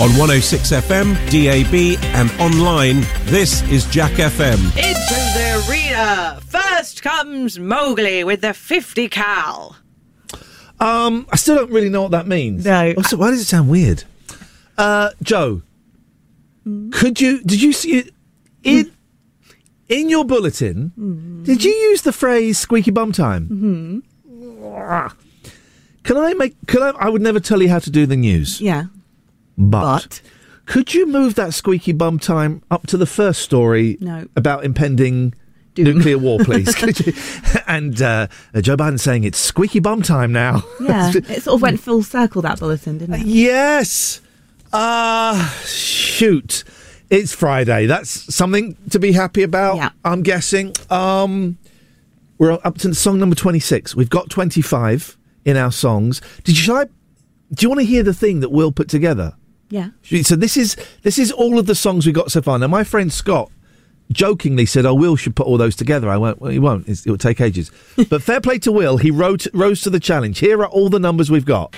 On 106 FM, DAB, and online, this is Jack FM. Into the arena. First comes Mowgli with the 50 cal. Um, I still don't really know what that means. No. Also, why does it sound weird? Uh, Joe, could you? Did you see it in in your bulletin? Did you use the phrase "squeaky bum time"? Can I make? Can I? I would never tell you how to do the news. Yeah. But, could you move that squeaky bum time up to the first story No. about impending nuclear war, please? And uh, Joe Biden saying it's squeaky bum time now. Yeah, it sort of went full circle that bulletin, didn't it? Yes. Uh shoot. It's Friday. That's something to be happy about. Yeah. I'm guessing. Um we're up to song number 26. We've got 25 in our songs. Did you shall I do you want to hear the thing that Will put together? Yeah. So this is this is all of the songs we got so far. Now my friend Scott jokingly said, "Oh, Will should put all those together." I went, "Well, he won't. It's, it will take ages." but fair play to Will. He wrote, rose to the challenge. Here are all the numbers we've got.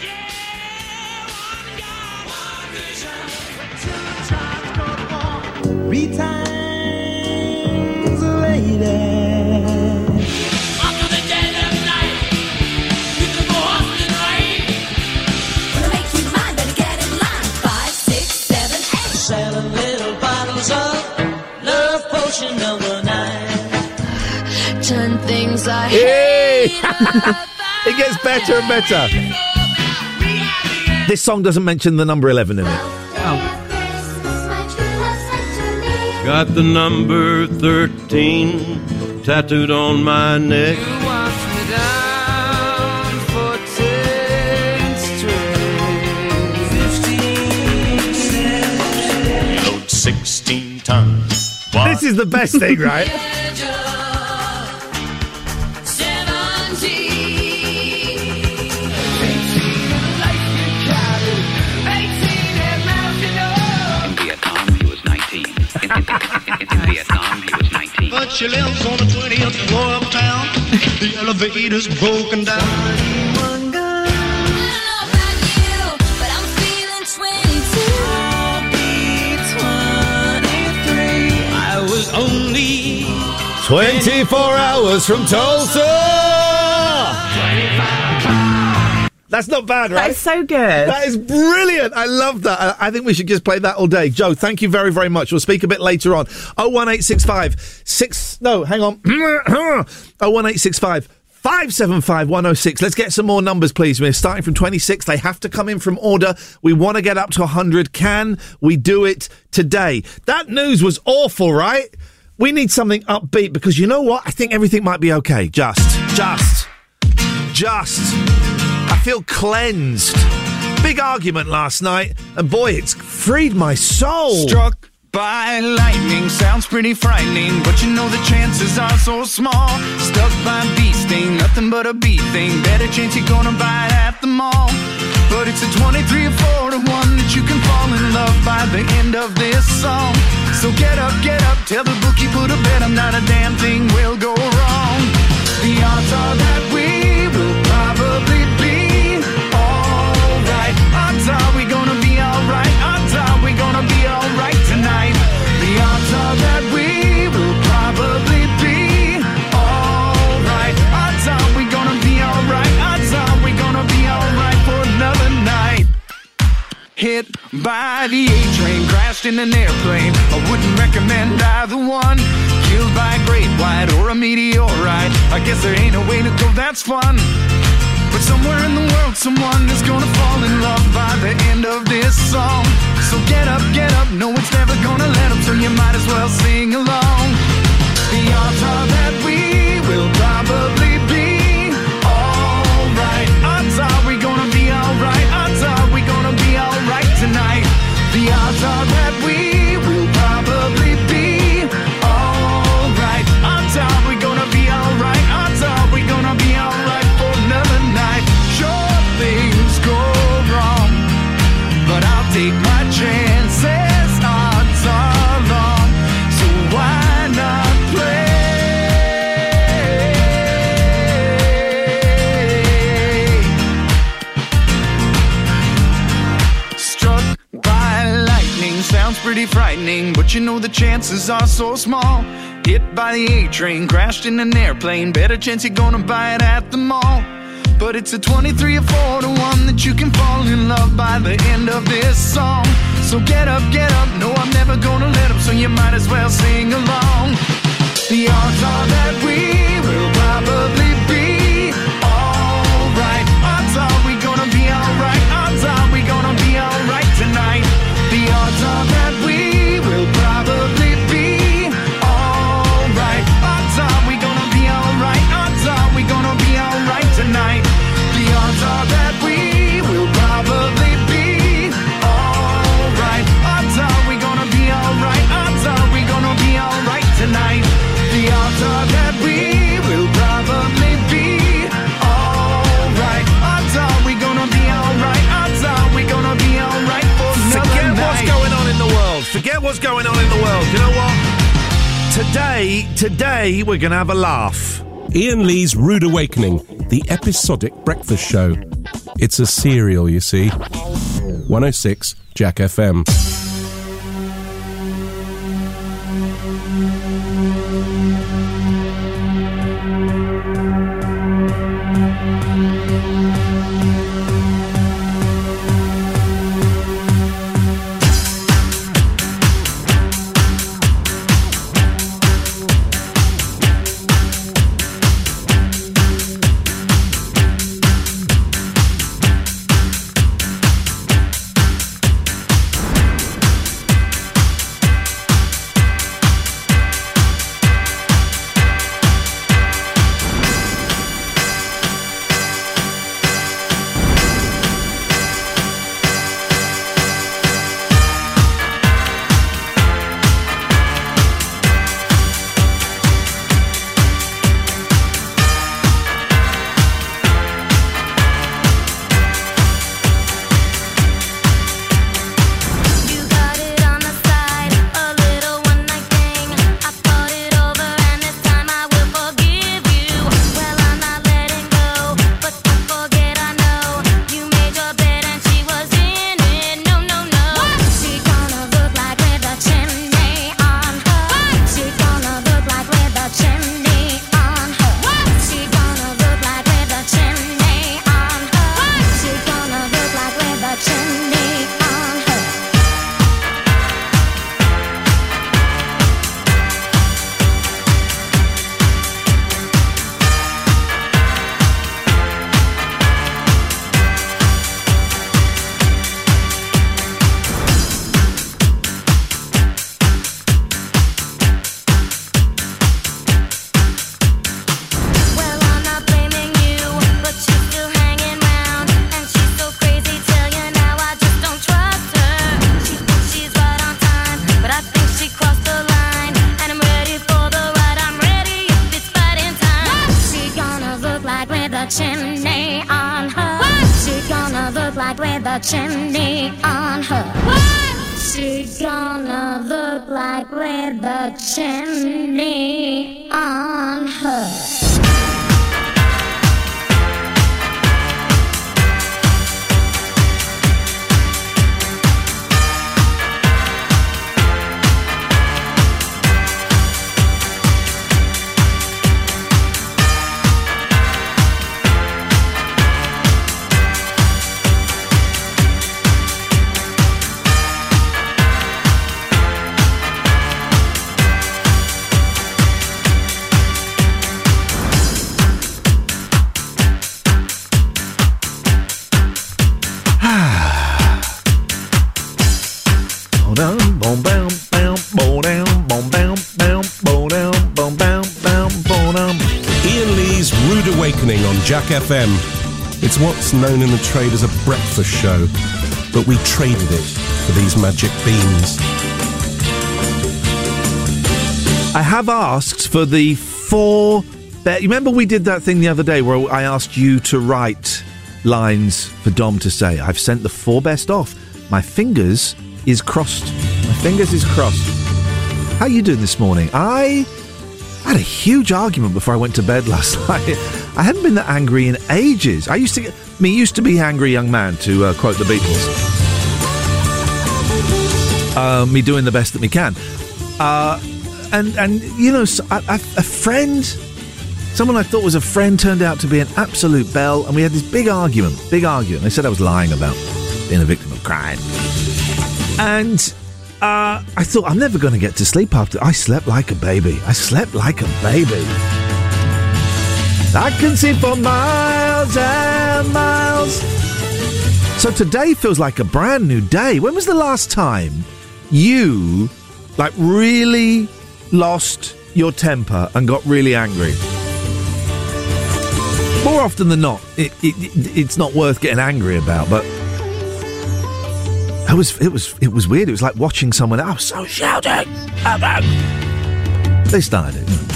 Three times a lady. Seven things I Hey! hate. it gets better and better. This song doesn't mention the number 11 in it. Got the number 13 tattooed on my neck. Load 16 tons. This is the best thing, right? she lives on the 20th floor uptown. The elevator's broken down. Only 24 hours from Tulsa! That's not bad, right? That is so good. That is brilliant. I love that. I, I think we should just play that all day. Joe, thank you very, very much. We'll speak a bit later on. 01865 6. No, hang on. 01865 575 106. Let's get some more numbers, please. We're starting from 26. They have to come in from order. We want to get up to 100. Can we do it today? That news was awful, right? We need something upbeat because you know what? I think everything might be okay. Just, just, just. I feel cleansed. Big argument last night, and boy, it's freed my soul. Struck by lightning sounds pretty frightening, but you know the chances are so small. Stuck by bee sting, nothing but a bee thing. Better chance you're gonna buy it at the mall. But it's a 23 or 4 to 1 that you can fall in love by the end of this song. So get up, get up, tell the bookie put a bet, I'm not a damn thing will go wrong. The odds are that in an airplane. I wouldn't recommend either one. Killed by a great white or a meteorite. I guess there ain't a way to go that's fun. But somewhere in the world, someone is gonna fall in love by the end of this song. So get up, get up. No, it's never gonna let up, so you might as well sing along. The odds are that we will probably but you know the chances are so small. Hit by the A train, crashed in an airplane, better chance you're gonna buy it at the mall. But it's a 23 or 4 to 1 that you can fall in love by the end of this song. So get up, get up, no, I'm never gonna let up, so you might as well sing along. The odds are that we Today, today we're going to have a laugh. Ian Lee's Rude Awakening, the episodic breakfast show. It's a serial, you see. 106 Jack FM. Jack FM. It's what's known in the trade as a breakfast show, but we traded it for these magic beans. I have asked for the four. Be- you remember we did that thing the other day where I asked you to write lines for Dom to say. I've sent the four best off. My fingers is crossed. My fingers is crossed. How are you doing this morning? I had a huge argument before I went to bed last night. I hadn't been that angry in ages. I used to get me used to be angry young man to uh, quote the Beatles. uh, me doing the best that me can. Uh, and and you know, a friend, someone I thought was a friend, turned out to be an absolute bell, and we had this big argument. Big argument. They said I was lying about being a victim of crime, and. Uh, I thought I'm never going to get to sleep after. I slept like a baby. I slept like a baby. I can see for miles and miles. So today feels like a brand new day. When was the last time you, like, really lost your temper and got really angry? More often than not, it, it, it- it's not worth getting angry about, but. It was it was it was weird. It was like watching someone. Oh, I was so shouting. They started it.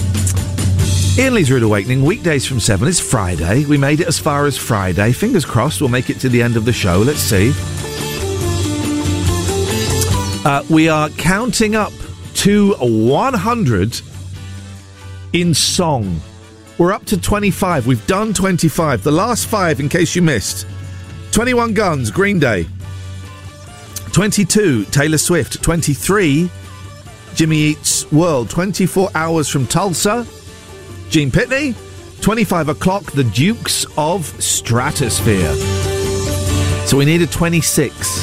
Ian Lee's Rude Awakening, weekdays from 7. It's Friday. We made it as far as Friday. Fingers crossed we'll make it to the end of the show. Let's see. Uh, we are counting up to 100 in song. We're up to 25. We've done 25. The last five, in case you missed 21 Guns, Green Day. 22, Taylor Swift. 23, Jimmy Eats World. 24 Hours from Tulsa, Gene Pitney. 25 o'clock, The Dukes of Stratosphear. So we need a 26.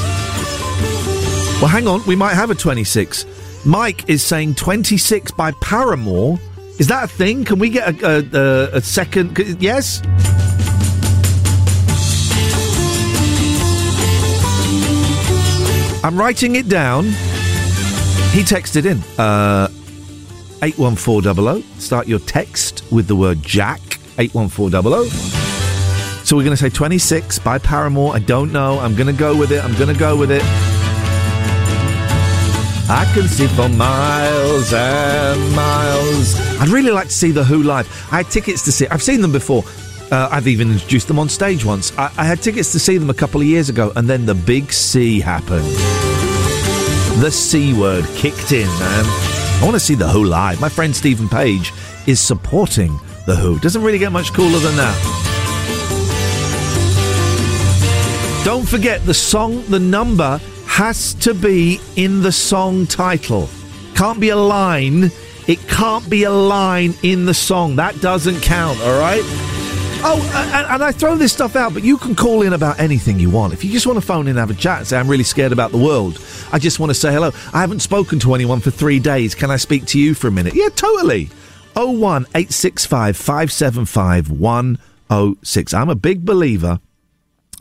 Well, hang on, we might have a 26. Mike is saying 26 by Paramore. Is that a thing? Can we get a, a, a, a second? Yes? I'm writing it down. He texted in. Uh, 81400. Start your text with the word Jack. 81400. So we're going to say 26 by Paramore. I don't know. I'm going to go with it. I'm going to go with it. I can see for miles and miles. I'd really like to see The Who live. I had tickets to see. I've seen them before. Uh, I've even introduced them on stage once. I, I had tickets to see them a couple of years ago, and then the big C happened. The C word kicked in, man. I want to see The Who live. My friend Stephen Page is supporting The Who. Doesn't really get much cooler than that. Don't forget the song, the number has to be in the song title. Can't be a line. It can't be a line in the song. That doesn't count, all right? Oh, and, and I throw this stuff out, but you can call in about anything you want. If you just want to phone in and have a chat and say, I'm really scared about the world, I just want to say hello. I haven't spoken to anyone for three days. Can I speak to you for a minute? Yeah, totally. 01 865 575 106. I'm a big believer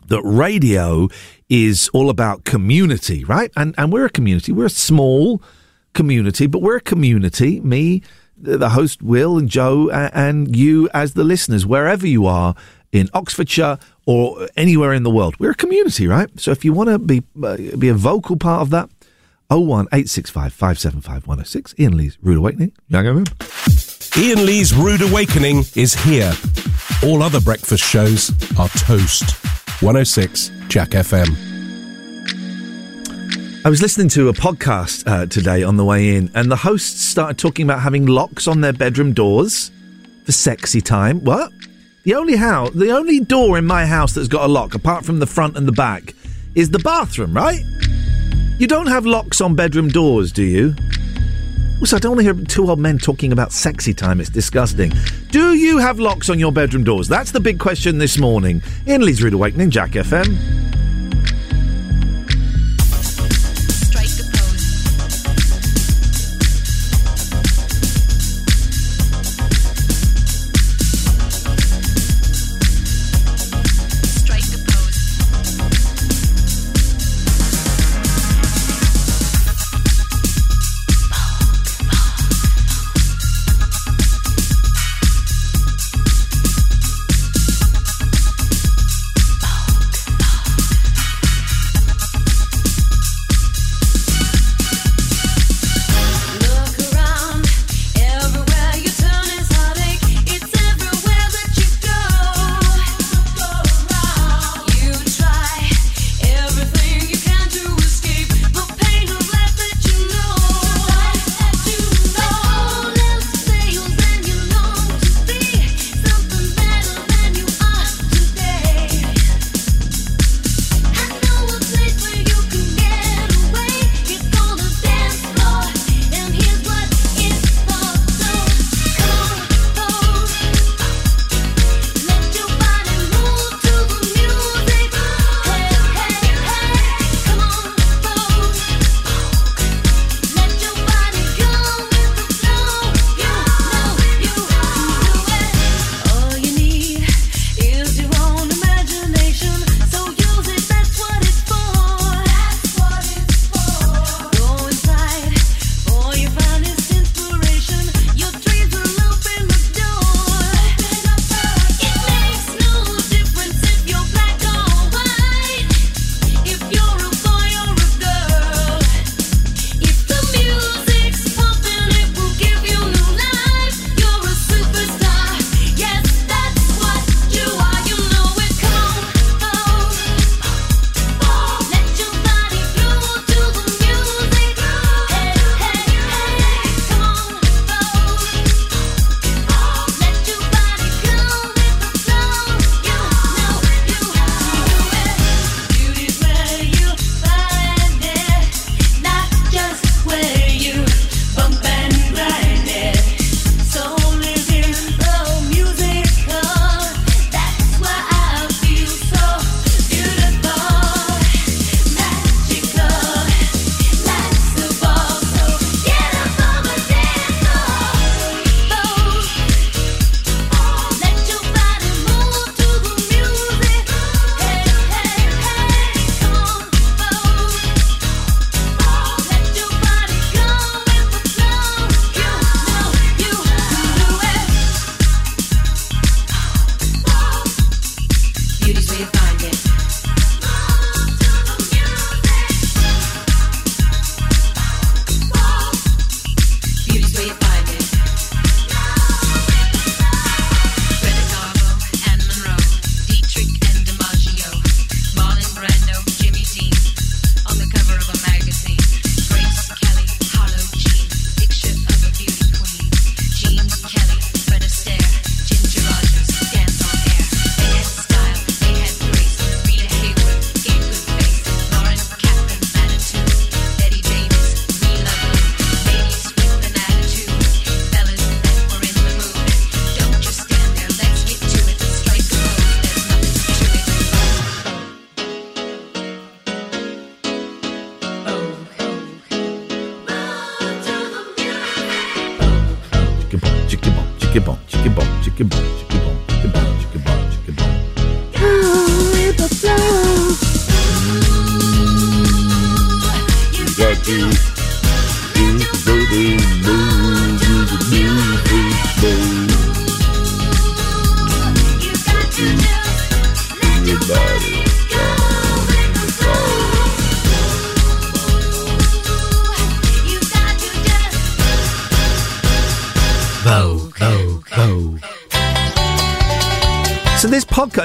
that radio is all about community, right? And and we're a community. We're a small community, but we're a community. Me, the host, Will and Joe, and you as the listeners, wherever you are in Oxfordshire or anywhere in the world, we're a community, right? So if you want to be uh, be a vocal part of that, 01 865 575 106. Ian Lee's Rude Awakening. Ian Lee's Rude Awakening is here. All other breakfast shows are toast. 106 Jack FM. I was listening to a podcast uh, today on the way in, and the hosts started talking about having locks on their bedroom doors for sexy time. What? The only house, the only door in my house that's got a lock, apart from the front and the back, is the bathroom. Right? You don't have locks on bedroom doors, do you? Also, I don't want to hear two old men talking about sexy time. It's disgusting. Do you have locks on your bedroom doors? That's the big question this morning. Ian Lee's Rude Awakening, Jack FM.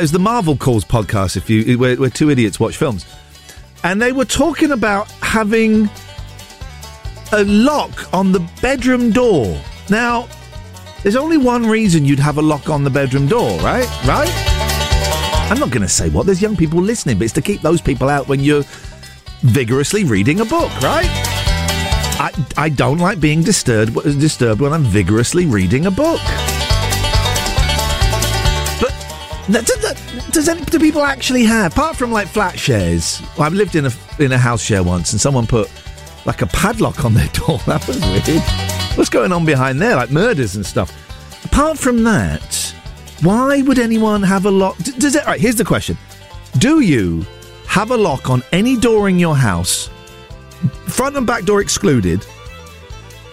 Podcast the Marvel Calls podcast. If you, where, where two idiots watch films, and they were talking about having a lock on the bedroom door. Now, there's only one reason you'd have a lock on the bedroom door, right? Right? I'm not going to say what. There's young people listening, but it's to keep those people out when you're vigorously reading a book, right? I, I don't like being disturbed disturbed when I'm vigorously reading a book. Does, does any, do people actually have, apart from like flat shares? well, I've lived in a in a house share once, and someone put like a padlock on their door. That was weird. What's going on behind there? Like murders and stuff. Apart from that, why would anyone have a lock? Does it? Right, here's the question: Do you have a lock on any door in your house? front and back door excluded,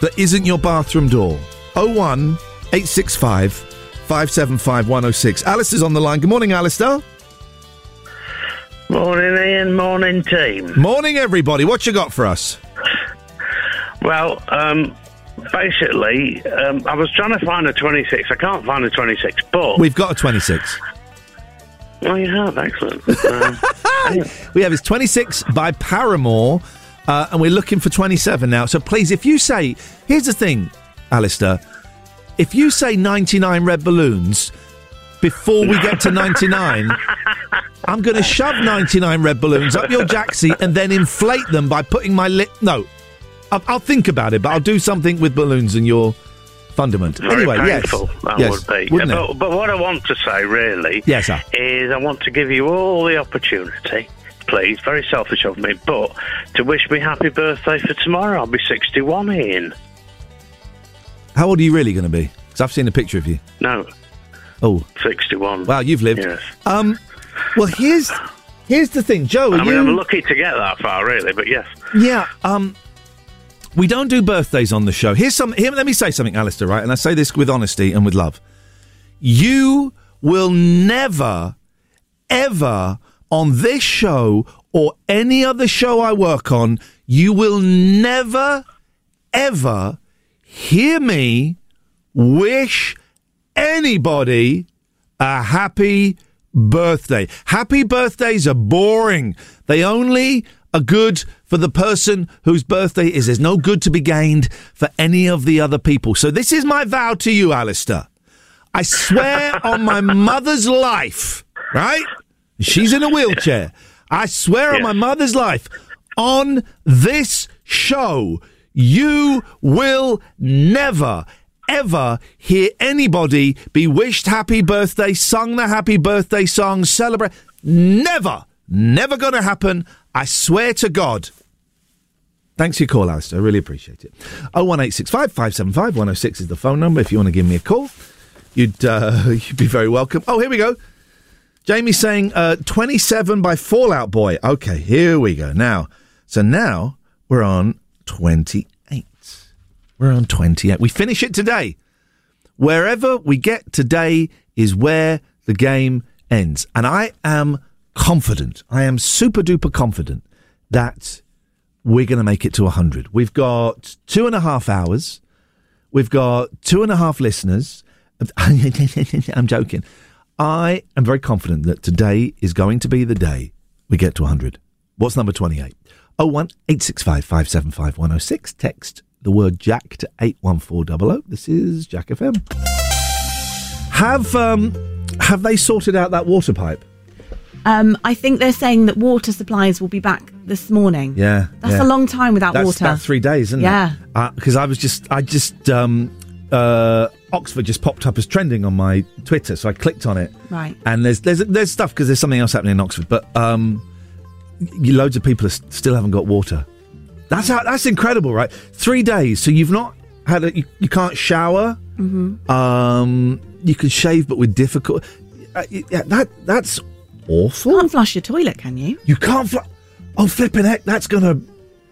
that isn't your bathroom door. 01 865 575 106. Alistair's on the line. Good morning, Alistair. Morning, Ian. Morning, team. Morning, everybody. What you got for us? Well, um, basically, um, I was trying to find a 26. I can't find a 26, but. We've got a 26. Oh, you have? Excellent. Um, We have it's 26 by Paramore, uh, and we're looking for 27 now. So please, if you say, here's the thing, Alistair, if you say 99 red balloons before we get to 99, I'm going to shove 99 red balloons up your jacksie and then inflate them by putting my lip. No, I'll, I'll think about it, but I'll do something with balloons and your fundament. very anyway, painful, yes, that yes, would be. wouldn't but, it? but what I want to say, really, Yes, sir. is I want to give you all the opportunity, please, very selfish of me, but to wish me happy birthday for tomorrow. I'll be 61, Ian. How old are you really going to be? Because I've seen a picture of you. No, Oh, 61. wow, you've lived. Yes. Um, well, here's here's the thing, Joe. I mean, you? I'm lucky to get that far, really, but yes. Yeah. Um, we don't do birthdays on the show. Here's some. Here, let me say something, Alistair. Right, and I say this with honesty and with love. You will never, ever on this show or any other show I work on, you will never, ever hear me wish anybody a happy birthday. Happy birthdays are boring. They only are good for the person whose birthday is. There's no good to be gained for any of the other people. So this is my vow to you, Alistair. I swear on my mother's life, right? She's in a wheelchair. I swear on my mother's life, on this show, you will never, ever hear anybody be wished happy birthday, sung the happy birthday song, celebrate. Never, never going to happen. I swear to God. Thanks for your call, Alistair. I really appreciate it. 01865 575 106 is the phone number if you want to give me a call. You'd, uh, you'd be very welcome. Oh, here we go. Jamie's saying uh, 27 by Fall Out Boy. Okay, here we go. Now, so now we're on 28. We're on 28. We finish it today. Wherever we get today is where the game ends. And I am confident, I am super duper confident that we're going to make it to 100. We've got two and a half hours. We've got two and a half listeners. I'm joking. I am very confident that today is going to be the day we get to 100. What's number 28? 01 865 575 106. Text the word Jack to 81400. This is Jack FM. Have um have they sorted out that water pipe? Um, I think they're saying that water supplies will be back this morning. Yeah. That's yeah. a long time without That's water. about three days, isn't Yeah. it? Because I was just, I just, um, uh, Oxford just popped up as trending on my Twitter, so I clicked on it. Right. And there's there's there's stuff because there's something else happening in Oxford, but um, loads of people still haven't got water. That's how, that's incredible, right? Three days, so you've not had a, you, you can't shower. Mm-hmm. Um, you can shave, but with difficult. Uh, yeah, that that's awful. You Can't flush your toilet, can you? You can't. Fl- oh, flipping heck! That's gonna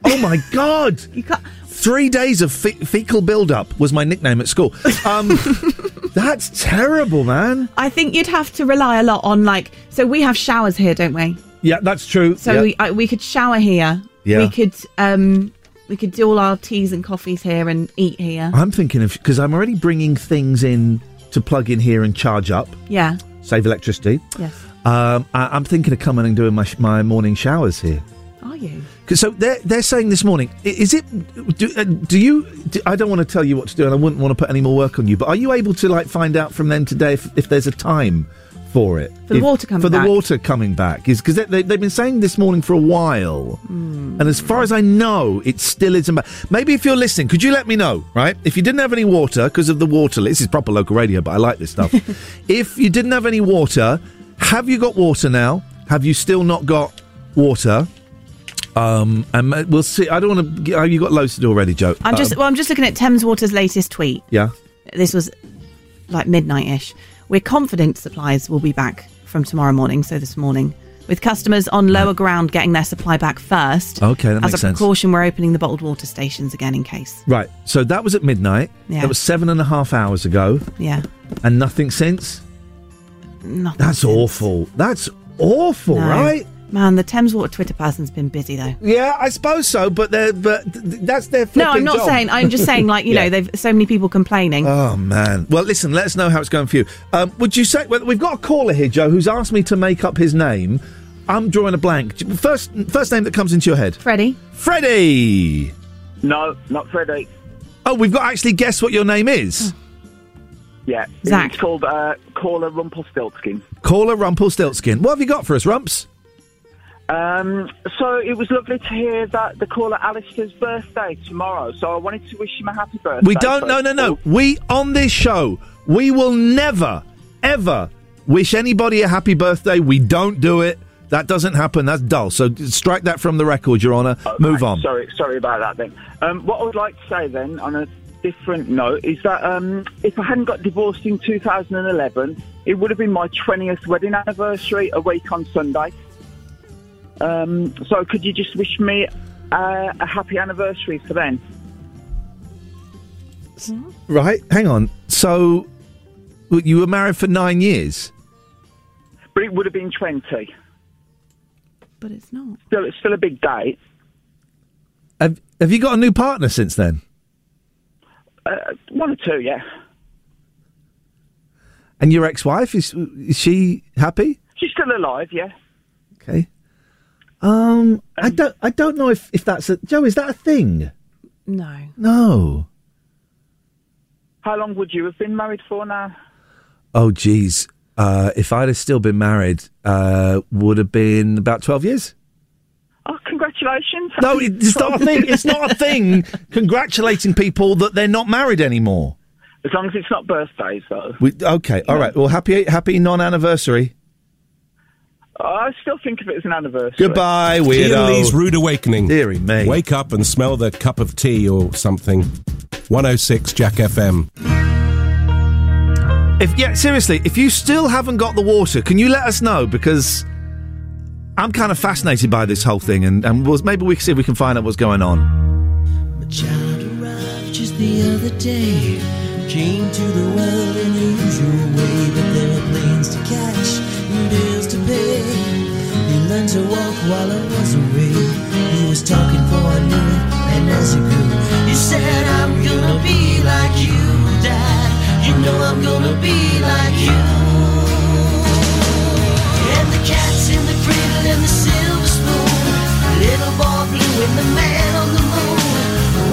Oh my god! you can't. Three days of fe- fecal build-up was my nickname at school. Um, that's terrible, man. I think you'd have to rely a lot on like. So we have showers here, don't we? Yeah, that's true. So Yeah. we I, we could shower here. Yeah. We could um we could do all our teas and coffees here and eat here. I'm thinking of because I'm already bringing things in to plug in here and charge up, Yeah. save electricity. Yes. Um, I, I'm thinking of coming and doing my sh- my morning showers here. Are you? so they're they're saying this morning. Is it? Do, uh, do you? Do, I don't want to tell you what to do, and I wouldn't want to put any more work on you. But are you able to like find out from them today if, if there's a time for it For the If- water coming for back? the water coming back? Is because they, they, they've been saying this morning for a while, Hmm. and as far as I know, it still isn't. back. Maybe if you're listening, could you let me know? Right, if you didn't have any water because of the water, this is proper local radio, but I like this stuff. if you didn't have any water, have you got water now? Have you still not got water? Um, and we'll see. I don't want to. Oh, you got loads to do already, Joe. I'm just Um, well. I'm just looking at Thames Water's latest tweet. yeah. This was like midnight-ish. We're confident supplies will be back from tomorrow morning. So this morning, with customers on lower ground getting their supply back first. Okay, that makes sense. As makes a sense. precaution, we're opening the bottled water stations again in case. Right. So that was at midnight. Yeah. That was seven and a half hours ago, Yeah. and nothing since. Nothing. That's awful. That's awful, No. right? Man, the Thames Water Twitter person's been busy though. Yeah, I suppose so. But they're but th- th- that's their. No, I'm not job. saying. I'm just saying, like you Yeah. know, they've so many people complaining. Oh man! Well, listen. Let us know how it's going for you. Um, would you say well, we've got a caller here, Joe, who's asked me to make up his name? I'm drawing a blank. First, first name that comes into your head. Freddie. Freddie. No, not Freddie. Oh, we've got to actually guess what your name is. Yeah. Zach. It's called uh, Caller Rumpelstiltskin. Caller Rumpelstiltskin. What have you got for us, Rumps? Um, so it was lovely to hear that the caller Alistair's birthday tomorrow. So I wanted to wish him a happy birthday. We don't. No, no, no. We on this show, we will never, ever wish anybody a happy birthday. We don't do it. That doesn't happen. That's dull. So strike that from the record, Your Honour. Move on. Sorry, sorry about that then. Um, what I would like to say then, on a different note, is that um, if I hadn't got divorced in 2011, it would have been my 20th wedding anniversary a week on Sunday. Um, so could you just wish me uh, a happy anniversary for then? Right. Hang on. So you were married for nine years. But it would have been 20. But it's not. Still, it's still a big date. Have Have you got a new partner since then? Uh, one or two, yeah. And your ex-wife is is she happy? She's still alive, yeah. Okay. Um, I don't. I don't know if if that's a Joe. Is that a thing? No. No. How long would you have been married for now? Oh, geez. Uh, if I'd have still been married, uh, would have been about twelve years. Oh, congratulations. No, it's not a thing. It's not a thing. Congratulating people that they're not married anymore. As long as it's not birthdays, though. We, okay, all right. Well, happy happy non-anniversary. I still think of it as an anniversary. Goodbye, Ian weirdo. Lee's Rude Awakening. Deary me. Wake up and smell the cup of tea or something. 106 Jack FM. If yeah, seriously, if you still haven't got the water, can you let us know? Because I'm kind of fascinated by this whole thing, and, and we'll, maybe we can see if we can find out what's going on. child arrived just the other day. Came to the world in the usual way, but there learned to walk while I was away. He was talking for knew it, and as he grew, he said, I'm gonna be like you, Dad. You know I'm gonna be like you. And the cat's in the cradle and the silver spoon. Little boy blue and the man on the moon.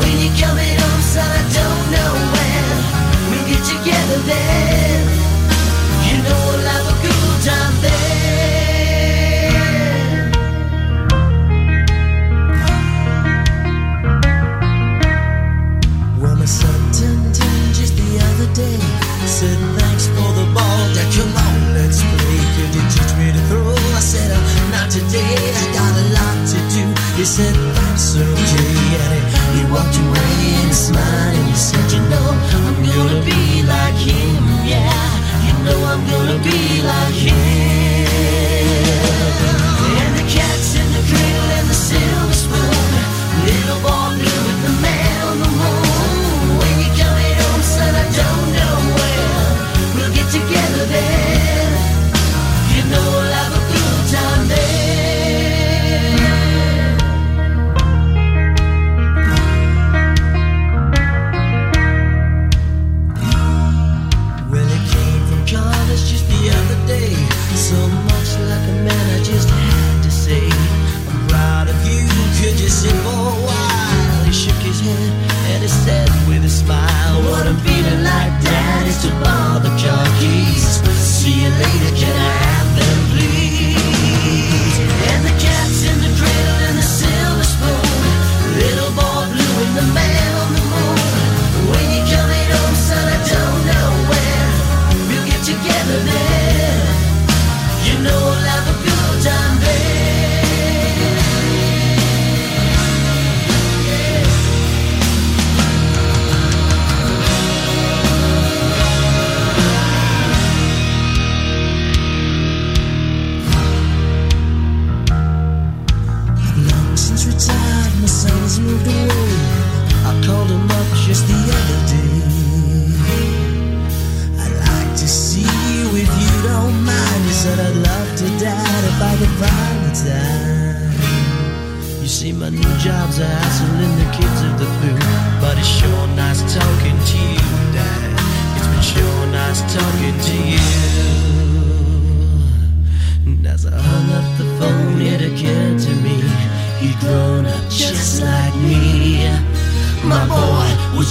When you coming home, son, I don't know when. We'll get together then. day. Said thanks for the ball that come on, let's play. Can you teach me to throw? I said uh, not today. I got a lot to do. He said that's okay, and he, he walked away and smiled and he said, you know, I'm gonna be.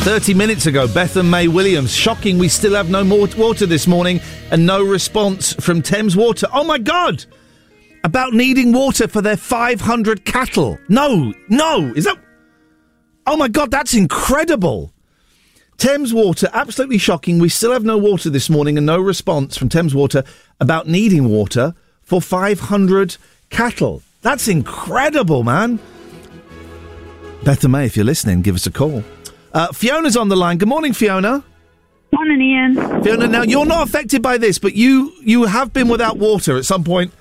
30 minutes ago, Bethan May Williams. Shocking, we still have no more water this morning and no response from Thames Water. Oh my God! About needing water for their 500 cattle. No, no, is that. Oh my God, that's incredible! Thames Water, absolutely shocking. We still have no water this morning and no response from Thames Water about needing water for 500 cattle. That's incredible, man. Bethan May, if you're listening, give us a call. Uh, Fiona's on the line. Good morning, Fiona. Morning, Iain. Fiona, now you're not affected by this, but you you have been without water at some point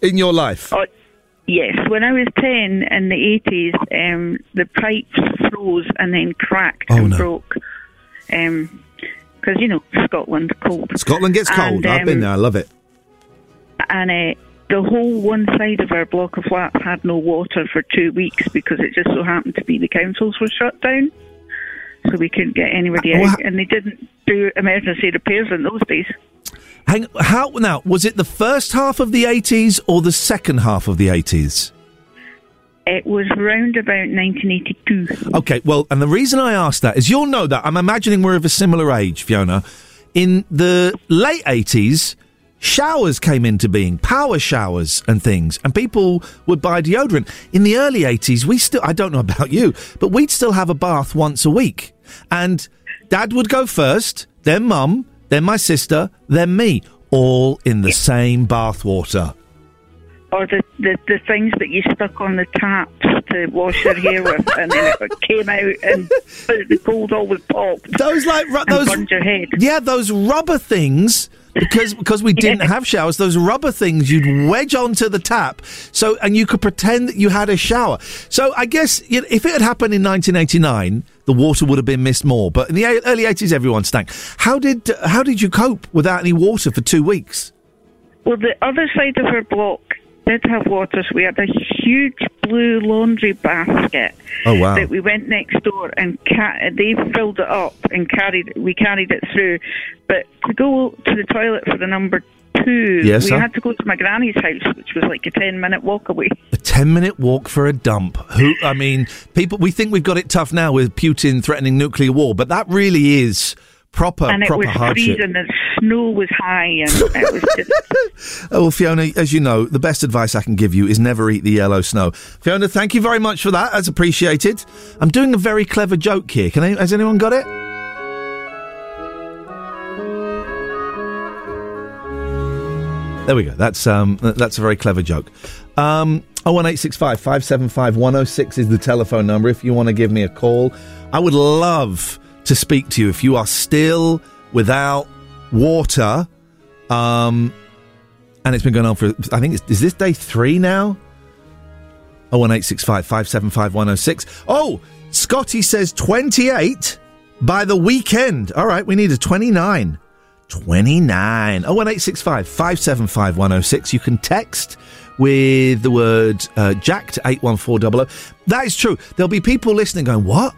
in your life. Oh, yes. When I was 10 in the 80s, um, the pipes froze and then cracked Oh, and no. broke. Because, you know, Scotland, cold. Scotland gets cold. And, I've been um, there. I love it. And uh, the whole one side of our block of flats had no water for two weeks because it just so happened to be the councils were shut down. So we couldn't get anybody Well, out. And they didn't do emergency repairs in those days. Hang, how now? Was it the first half of the 80s or the second half of the 80s? It was round about 1982. Okay, well, and the reason I asked that is you'll know that. I'm imagining we're of a similar age, Fiona. In the late 80s, showers came into being, power showers and things, and people would buy deodorant. In the early 80s, we still, I don't know about you, but we'd still have a bath once a week. And dad would go first, then mum, then my sister, then me, all in the same bath water. or the, the, the things that you stuck on the taps to wash your hair with, and then it came out and the cold always popped. Those like ru- those your head. Yeah, those rubber things. Because because we didn't have showers, those rubber things you'd wedge onto the tap, so and you could pretend that you had a shower. So I guess you know, if it had happened in 1989, the water would have been missed more. But in the early 80s, everyone stank. How did how did you cope without any water for two weeks? Well, the other side of our block did have water, so we had a huge blue laundry basket Oh wow! that we went next door and ca- they filled it up and carried we carried it through. But to go to the toilet for the number two, Yes, we sir. had to go to my granny's house, which was like a ten minute walk away. A 10 minute walk for a dump. Who, I mean, people, we think we've got it tough now with Putin threatening nuclear war, but that really is proper, and it proper was hardship. freezing, the snow was high, and it was just Oh, well, Fiona, as you know, the best advice I can give you is never eat the yellow snow. Fiona, thank you very much for that. That's appreciated. I'm doing a very clever joke here. Can I, has anyone got it? There we go. That's um, that's a very clever joke. Um, 01865 575 106 is the telephone number if you want to give me a call. I would love to speak to you if you are still without water. Um, and it's been going on for I think is this day three now? Oh one eight six five five seven five one zero six. Oh, Scotty says twenty eight by the weekend. All right, we need a twenty nine. 29. 01865 575 106. You can text with the word uh, Jack to 81400. That is true. There'll be people listening going, What?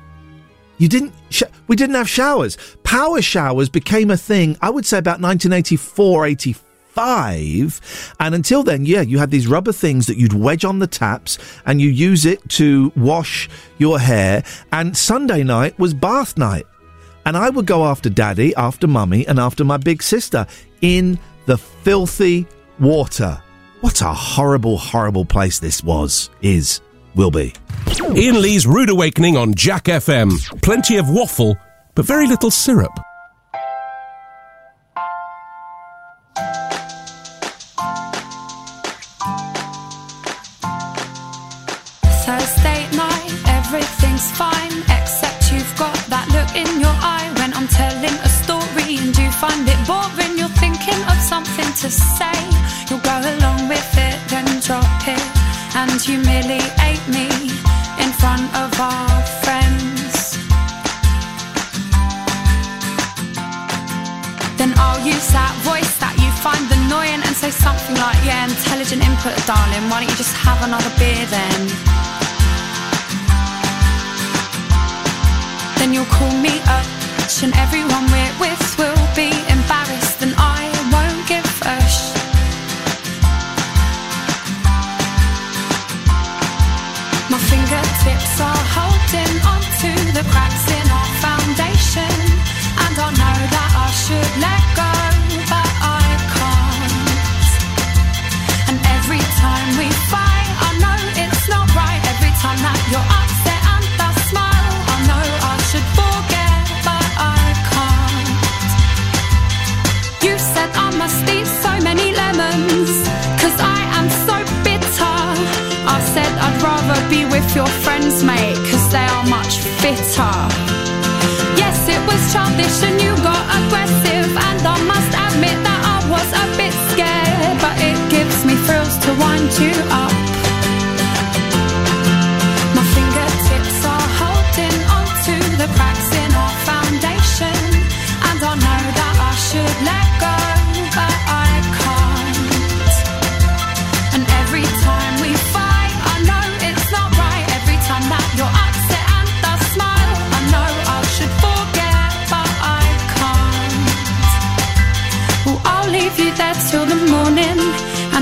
You didn't. Sh- we didn't have showers. Power showers became a thing. I would say about 1984, 85, and until then, yeah, you had these rubber things that you'd wedge on the taps, and you use it to wash your hair. And Sunday night was bath night, and I would go after Daddy, after Mummy, and after my big sister in the filthy water. What a horrible, horrible place this was, is, will be. Iain Lee's Rude Awakening on Jack FM. Plenty of waffle, but very little syrup. Thursday night, everything's fine, except you've got that look in your eye when I'm telling a story and you find it boring. You're thinking of something to say, you'll go along with it, then drop it and humiliate me in front of our friends. Then I'll use that voice that you find annoying and say something like, Yeah, intelligent input, darling. Why don't you just have another beer then? Then you'll call me up, and everyone we're with will be with your friends, mate, cause they are much fitter. Yes, it was childish and you got aggressive, and I must admit that I was a bit scared, but it gives me thrills to wind you up.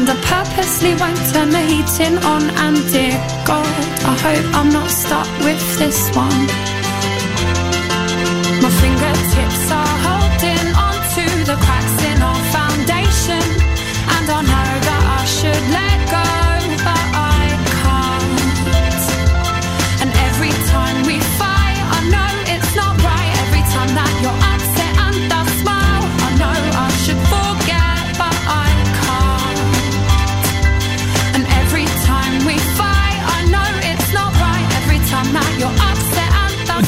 And I purposely won't turn the heating on. And dear God, I hope I'm not stuck with this one. My fingertips are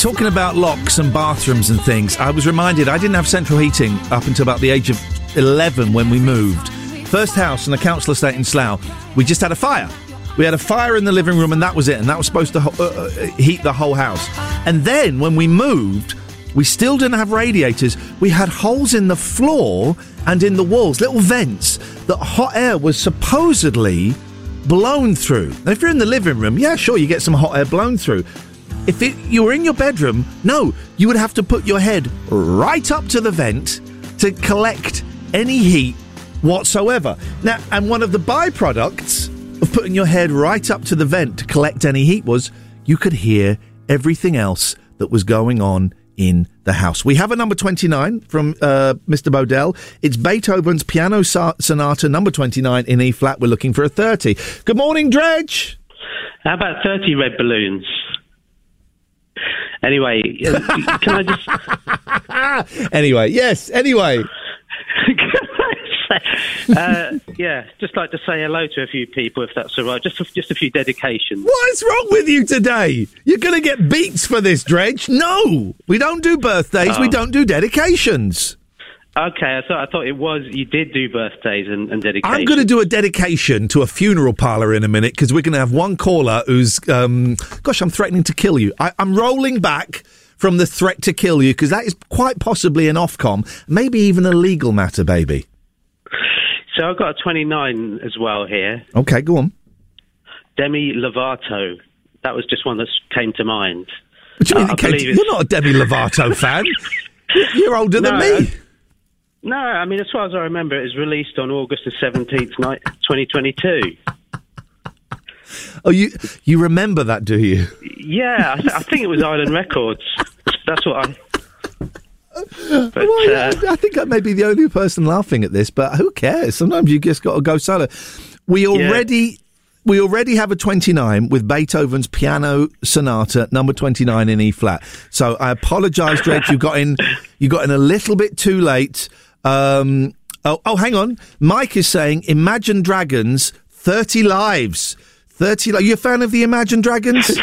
talking about locks and bathrooms and things. I was reminded I didn't have central heating up until about the age of 11 when we moved. First house in the council estate in Slough, we just had a fire. We had a fire in the living room and that was it. And that was supposed to uh, uh, heat the whole house. And then when we moved, we still didn't have radiators. We had holes in the floor and in the walls, little vents that hot air was supposedly blown through. Now, if you're in the living room, yeah, sure, you get some hot air blown through. If it, you were in your bedroom, no, you would have to put your head right up to the vent to collect any heat whatsoever. Now, and one of the byproducts of putting your head right up to the vent to collect any heat was you could hear everything else that was going on in the house. We have a number 29 from uh, Mr. Bodell. It's Beethoven's Piano Sonata number 29 in E flat. We're looking for a 30. Good morning, Dredge. How about 30 red balloons? Anyway, uh, can I just. anyway, yes, anyway. uh, yeah, just like to say hello to a few people, if that's all right. Just a, just a few dedications. What is wrong with you today? You're going to get beats for this, Dredge. No, we don't do birthdays. We Oh. don't do dedications. Okay, I thought I thought it was you did do birthdays and, and dedications. I'm going to do a dedication to a funeral parlour in a minute because we're going to have one caller who's, um, gosh, I'm threatening to kill you. I, I'm rolling back from the threat to kill you because that is quite possibly an Ofcom, maybe even a legal matter, baby. So I've got a 29 as well here. Okay, go on. Demi Lovato. That was just one that came to mind. What do you mean uh, it came to, you're not a Demi Lovato fan. You're older than me. I- No, I mean, as far as I remember, it was released on August the 17th, night, 2022. Oh, you you remember that, do you? Yeah, I, th- I think it was Island Records. That's what I. But, Well, uh, I think I may be the only person laughing at this, but who cares? Sometimes you just got to go solo. We already we already have a 29 with Beethoven's Piano Sonata number 29 in E flat. So I apologise, Dredge. You got in you got in a little bit too late. Um, oh, oh, hang on. Mike is saying Imagine Dragons 30 lives. 30. Are you a fan of the Imagine Dragons?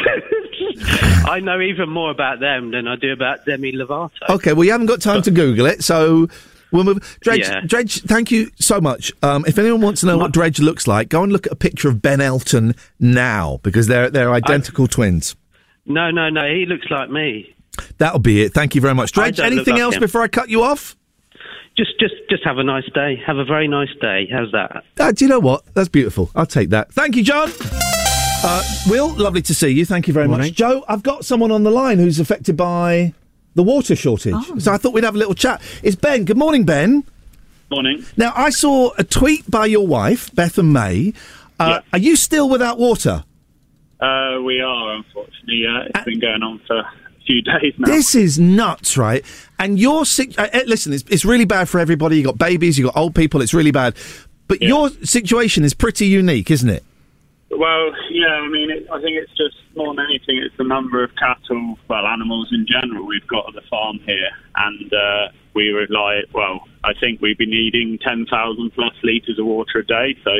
I know even more about them than I do about Demi Lovato. okay, well, you haven't got time to Google it, so we'll move. Dredge, Yeah. Dredge thank you so much. Um, if anyone wants to know what Dredge looks like, go and look at a picture of Ben Elton now, because they're, they're identical twins. No, no, no. He looks like me. That'll be it. Thank you very much. I Dredge, anything like else him. before I cut you off? Just, just, just have a nice day. Have a very nice day. How's that? Uh, do you know what? That's beautiful. I'll take that. Thank you, John. Uh, Will, lovely to see you. Thank you very much. Joe, I've got someone on the line who's affected by the water shortage. So I thought we'd have a little chat. It's Ben. Good morning, Ben. Morning. Now, I saw a tweet by your wife, Bethan May. Uh, Are you still without water? Uh, we are, unfortunately. Uh, it's been going on for a few days now. This is nuts, right? And your. Uh, uh, listen, it's, it's really bad for everybody. You got babies, you got old people. It's really bad. But your situation is pretty unique, isn't it? Well, yeah, I mean, it, I think it's just more than anything, it's the number of cattle, well, animals in general we've got at the farm here. And uh, we rely, well, I think we'd be needing 10,000 plus litres of water a day. So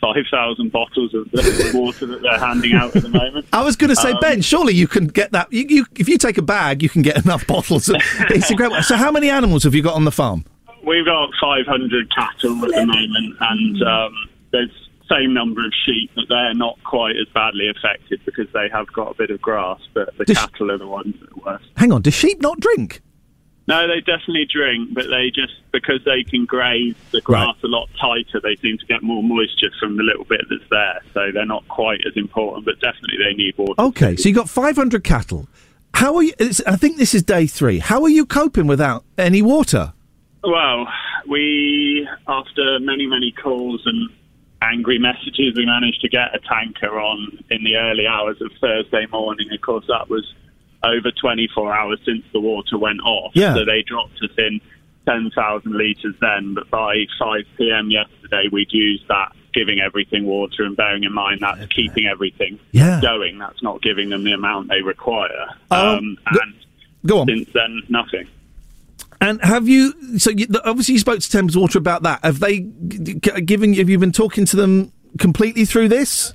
5,000 bottles of the water that they're handing out at the moment. I was going to say, Um, Ben, surely you can get that. You, you, if you take a bag, you can get enough bottles. it's incredible. So, how many animals have you got on the farm? We've got 500 cattle at the moment, and um, there's same number of sheep, but they're not quite as badly affected because they have got a bit of grass. But the cattle are the ones that are worse. Hang on, do sheep not drink? No, they definitely drink, but they just because they can graze the grass a lot tighter, they seem to get more moisture from the little bit that's there. So they're not quite as important, but definitely they need water. Okay, so you got 500 cattle. How are you? it's- I think this is day three. How are you coping without any water? Well, we, after many, many calls and angry messages, we managed to get a tanker on in the early hours of Thursday morning. Of course, that was over 24 hours since the water went off. Yeah. So they dropped us in 10,000 litres then, but by 5 p.m. yesterday, we'd used that, giving everything water and bearing in mind that's keeping everything Yeah. going. That's not giving them the amount they require. Um, Um, and go on. since then, nothing. And have you? So you, obviously, you spoke to Thames Water about that. Have they given? Have you been talking to them completely through this?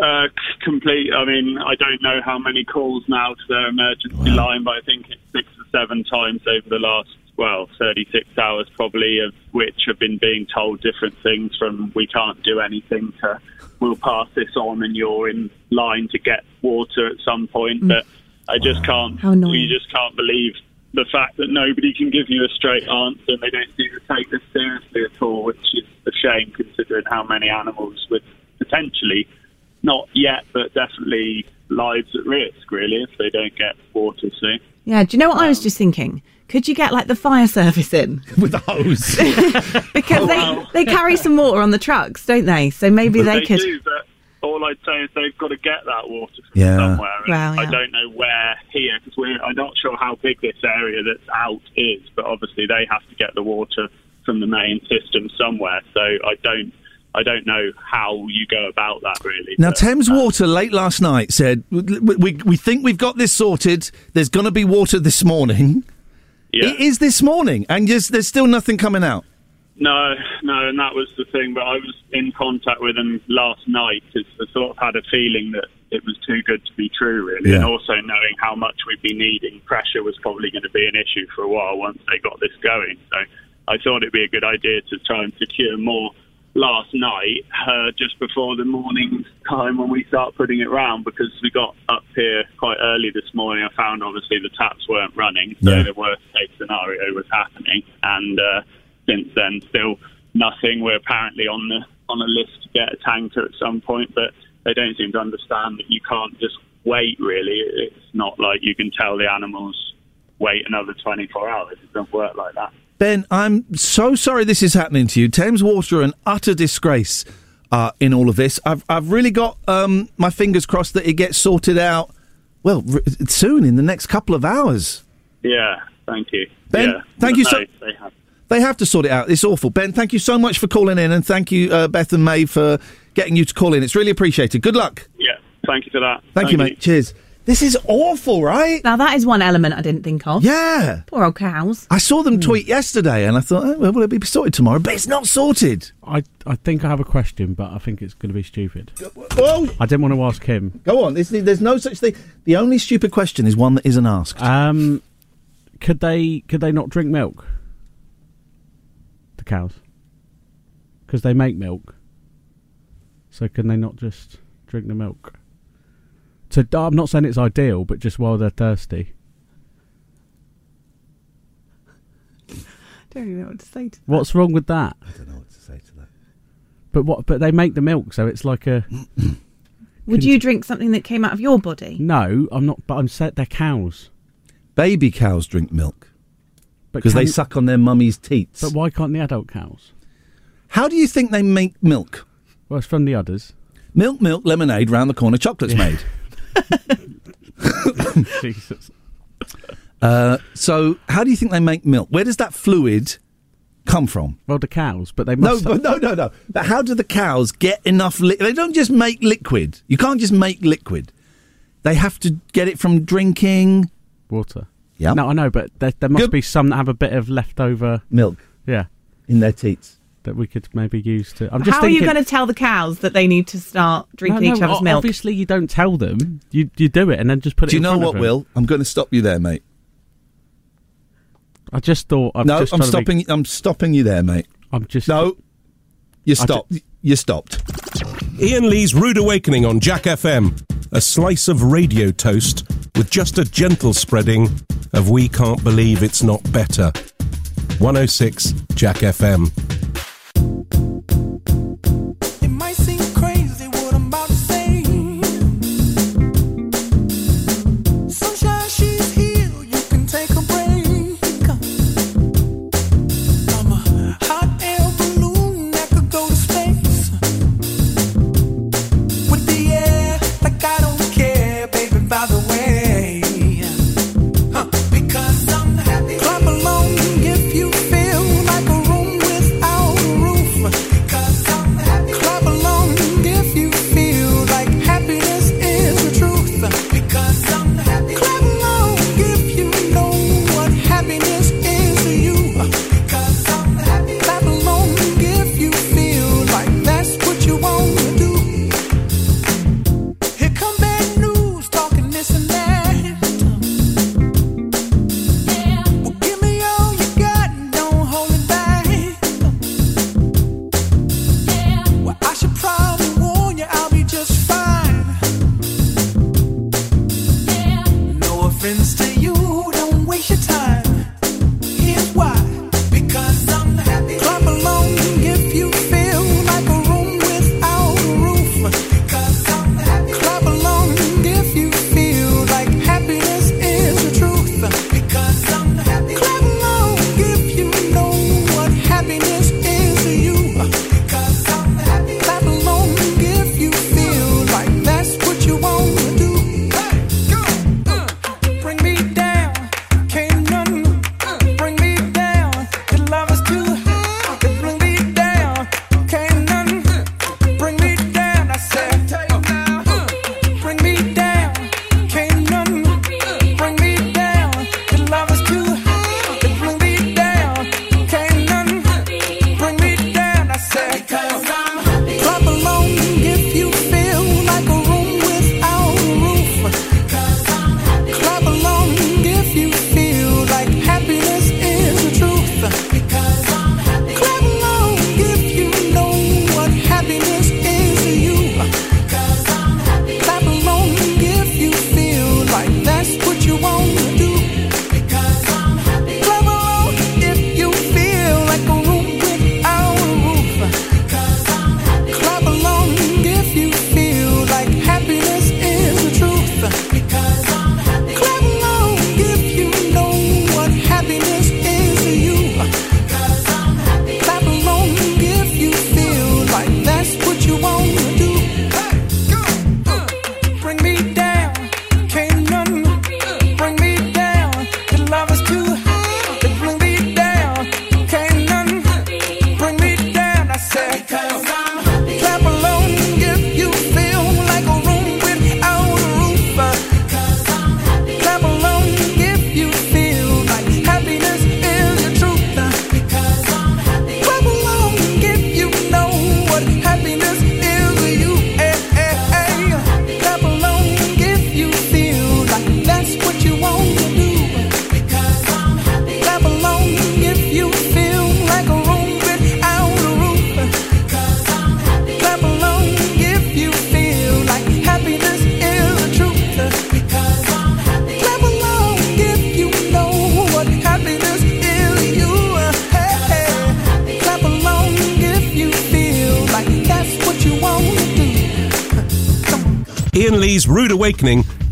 Uh, complete. I mean, I don't know how many calls now to their emergency line, but I think it's six or seven times over the last, well, 36 hours probably, of which have been being told different things from we can't do anything to we'll pass this on and you're in line to get water at some point. But I just can't, you just can't believe the fact that nobody can give you a straight answer and they don't seem to take this seriously at all, which is a shame considering how many animals would potentially not yet, but definitely lives at risk, really, if they don't get water soon. Yeah, do you know what I was um, just thinking? Could you get like the fire service in with a hose? because they they carry some water on the trucks, don't they? So maybe But they, they could. do, but all I'd say is they've got to get that water from Yeah. somewhere. and Well, I don't know where here because we're. I'm not sure how big this area that's out is, but obviously they have to get the water from the main system somewhere. So I don't. I don't know how you go about that really. Now, but- Thames uh, Water late last night said we, we, we think we've got this sorted. There's going to be water this morning. Yeah. It is this morning, and yes, there's still nothing coming out. No, no, and that was the thing. But I was in contact with them last night I sort of had a feeling that it was too good to be true, really. And also knowing how much we'd be needing, pressure was probably going to be an issue for a while once they got this going. So I thought it'd be a good idea to try and secure more last night, uh, just before the morning time when we start putting it round, because we got up here quite early this morning. I found obviously the taps weren't running, so Yeah. the worst case scenario was happening, and uh, since then still nothing. We're apparently on the on a list to get a tanker at some point, but they don't seem to understand that you can't just wait. Really, it's not like you can tell the animals wait another 24 hours. It doesn't work like that. Ben, I'm so sorry this is happening to you. Thames Water are an utter disgrace uh, in all of this. I've I've really got um, my fingers crossed that it gets sorted out. Well, r- soon in the next couple of hours. Yeah, thank you. Ben, yeah. thank you so- they have. They have to sort it out. It's awful. Ben, thank you so much for calling in, and thank you, uh, Bethan May, for getting you to call in. It's really appreciated. Good luck. Yeah, thank you for that. Thank, you, mate. Cheers. This is awful, right? Now that is one element I didn't think of. Yeah. Poor old cows. I saw them tweet yesterday, and I thought, oh, well, will it be sorted tomorrow? But it's not sorted. I I think I have a question, but I think it's going to be stupid. Oh, I didn't want to ask him. go on. There's, there's no such thing. The only stupid question is one that isn't asked. Um, could they could they not drink milk? The cows, because they make milk. So can they not just drink the milk? So I'm not saying it's ideal, but just while they're thirsty. Don't even know what to say to What's wrong with that? I don't know what to say to that. But what? But they make the milk, so it's like a. Would you drink something that came out of your body? No, I'm not. But I'm saying they're cows. Baby cows drink milk because they suck on their mummy's teats. But why can't the adult cows? How do you think they make milk? Well, it's from the udders. Milk, milk, lemonade, round the corner, chocolate's made. Jesus. Uh, so, how do you think they make milk? Where does that fluid come from? Well, the cows, but they No, must. but no, no, no. But how do the cows get enough? Li- they don't just make liquid. You can't just make liquid. They have to get it from drinking water. Yeah. No, I know, but there, there must Good. be some that have a bit of leftover milk. Yeah. In their teats. That we could maybe use to. I'm just How thinking. are you going to tell the cows that they need to start drinking No, no, each other's o- milk? Obviously, you don't tell them. You you do it and then just put it. Do you in know front what. Will? I'm going to stop you there, mate. I just thought. I'm no, just I'm trying to be- stopping. I'm stopping you there, mate. I'm just. No, you I stopped. you stopped. Iain Lee's Rude Awakening on Jack FM. A slice of radio toast with just a gentle spreading of We Can't Believe It's Not Better. 106 Jack FM. Thank you.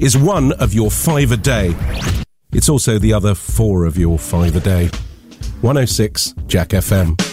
Is one of your five a day. It's also the other four of your five a day. 106 Jack FM.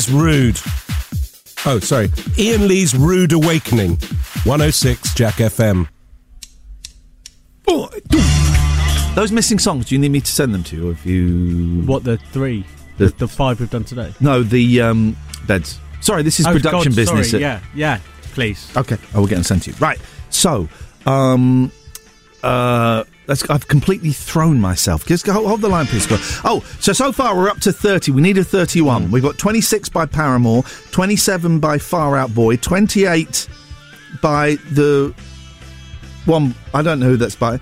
Lee's Rude. Oh, sorry. Iain Lee's Rude Awakening. 106 Jack FM. Those missing songs, do you need me to send them to you? Or have you. What, the three? The- The, the five we've done today? No, the um, beds. Sorry, this is Oh, production God, business. sorry, yeah, yeah, please. Okay, I will get them sent to you. Right. So, um, uh, I've completely thrown myself. Just go, hold the line, please. Oh, so so far we're up to thirty. We need a thirty-one. We've got twenty-six by Paramore, twenty-seven by Fall Out Boy, twenty-eight by the one. I don't know who that's by.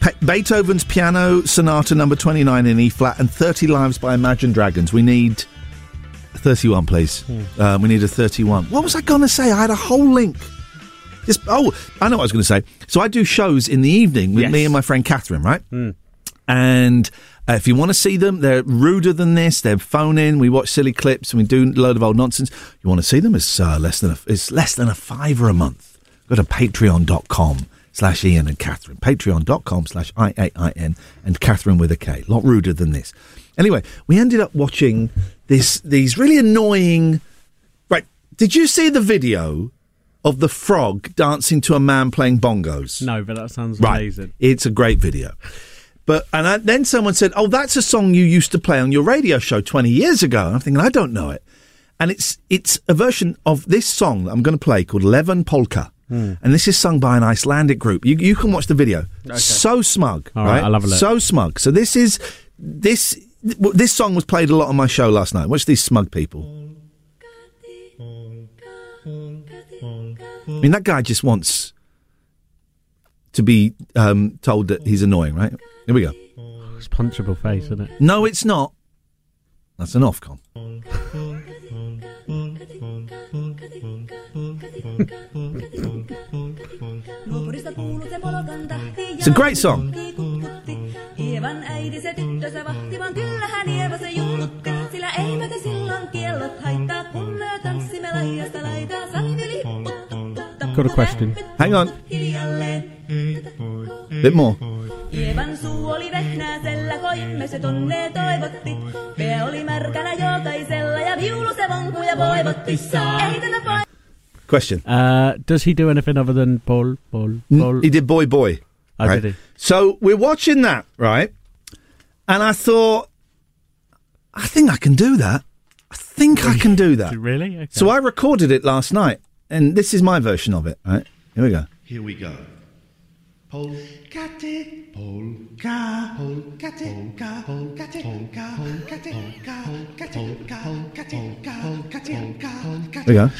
Pe- Beethoven's Piano Sonata Number Twenty-nine in E flat, and Thirty Lives by Imagine Dragons. We need. 31, please. Um, we need a 31. What was I going to say? I had a whole link. Just, oh, I know what I was going to say. So I do shows in the evening with Yes. me and my friend Katherine, right? And uh, if you want to see them, they're ruder than this. They're phone in. We watch silly clips and we do a load of old nonsense. You want to see them? It's uh, less than a, it's less than a fiver a month. Go to patreon.com slash Iain and Katherine. Patreon.com slash I-A-I-N and Katherine with a K. lot ruder than this. Anyway, we ended up watching this these really annoying Right? Did you see the video of the frog dancing to a man playing bongos? No, but that sounds Right. amazing. It's a great video. But and I, then someone said, "Oh, that's a song you used to play on your radio show 20 years ago." And I'm thinking, I don't know it. And it's it's a version of this song that I'm going to play called Ievan Polkka. Hmm. And this is sung by an Icelandic group. You you can watch the video. Okay. So smug, All right, I love look. So smug. So this is this this song was played a lot on my show last night. Watch these smug people. I mean, that guy just wants to be um, told that he's annoying, right? Here we go. It's punchable face, isn't it? No, it's not. That's an Ofcom. It's a great song. Got a question. Hang on. hiljalleen. Bit more. Ievan suu oli vehnäisellä, koimme se tonne toivotti. Pää oli märkänä jokaisella ja viulu se vonkuja voivotti. Ei tätä voi Question. Uh, does he do anything other than Paul? Paul? Paul? He did Boy Boy. Oh, right? did he? So we're watching that, right? And I thought, I think I can do that. I think I can do that. Really? Okay. So I recorded it last night, and this is my version of it. Right? Here we go. Here we go. Polkate, polka, polkate, polka, polkate, polka, polkate, polka, polkate, polka, polkate, polka, polkate, polka, polkate. There we go.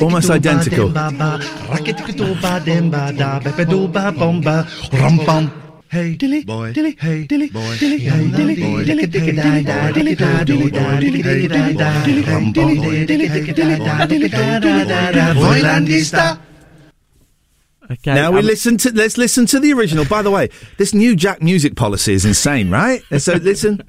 Almost identical. Hey, dilly, boy, dilly, hey, dilly, boy, dilly, hey, dilly, boy, dilly, dilly, dilly, da, dilly, da, dilly, da, dilly, hey, dilly, da, dilly, rum, bum, boy, dilly, hey, dilly, da, dilly, da, da, da, da, Voilandista. Okay, now we um, listen to let's listen to the original. By the way, this new Jack music policy is insane, right? And so listen.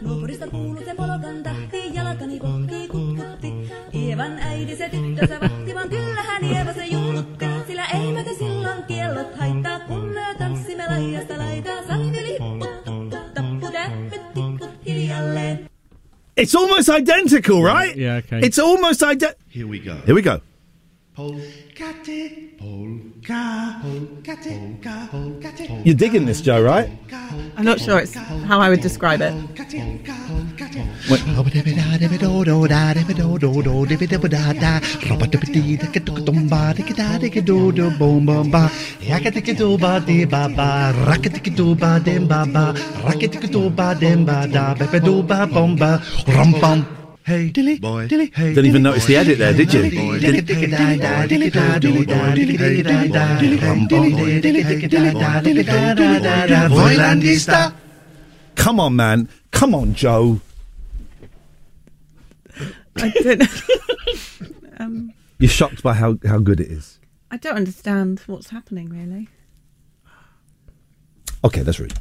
Nuopurista kuuluu se polkan tahti, jalkani kohti kutkutti. Ievan äiti se tyttönsä vahti, vaan kyllähän Ieva se junnutti. Sillä ei meitä silloin kiellot haittaa, kun me tanssimme laidasta laitaa. Sanni lipput, tupput, tappu, täppyt, tipput hiljalleen. It's almost identical, right? Yeah, okay. It's almost identical. Here we go. Here we go. Polkate, polka, polkate, polka, polkate, You're digging this, Joe, right? I'm not sure it's how I would describe it. Hey, dilly, boy, dilly, hey, Didn't even notice the edit there, did you? Voilandista. Come on, man. Come on, Joe. I don't. um, You're shocked by how, how good it is. I don't understand what's happening really. Okay, that's rude.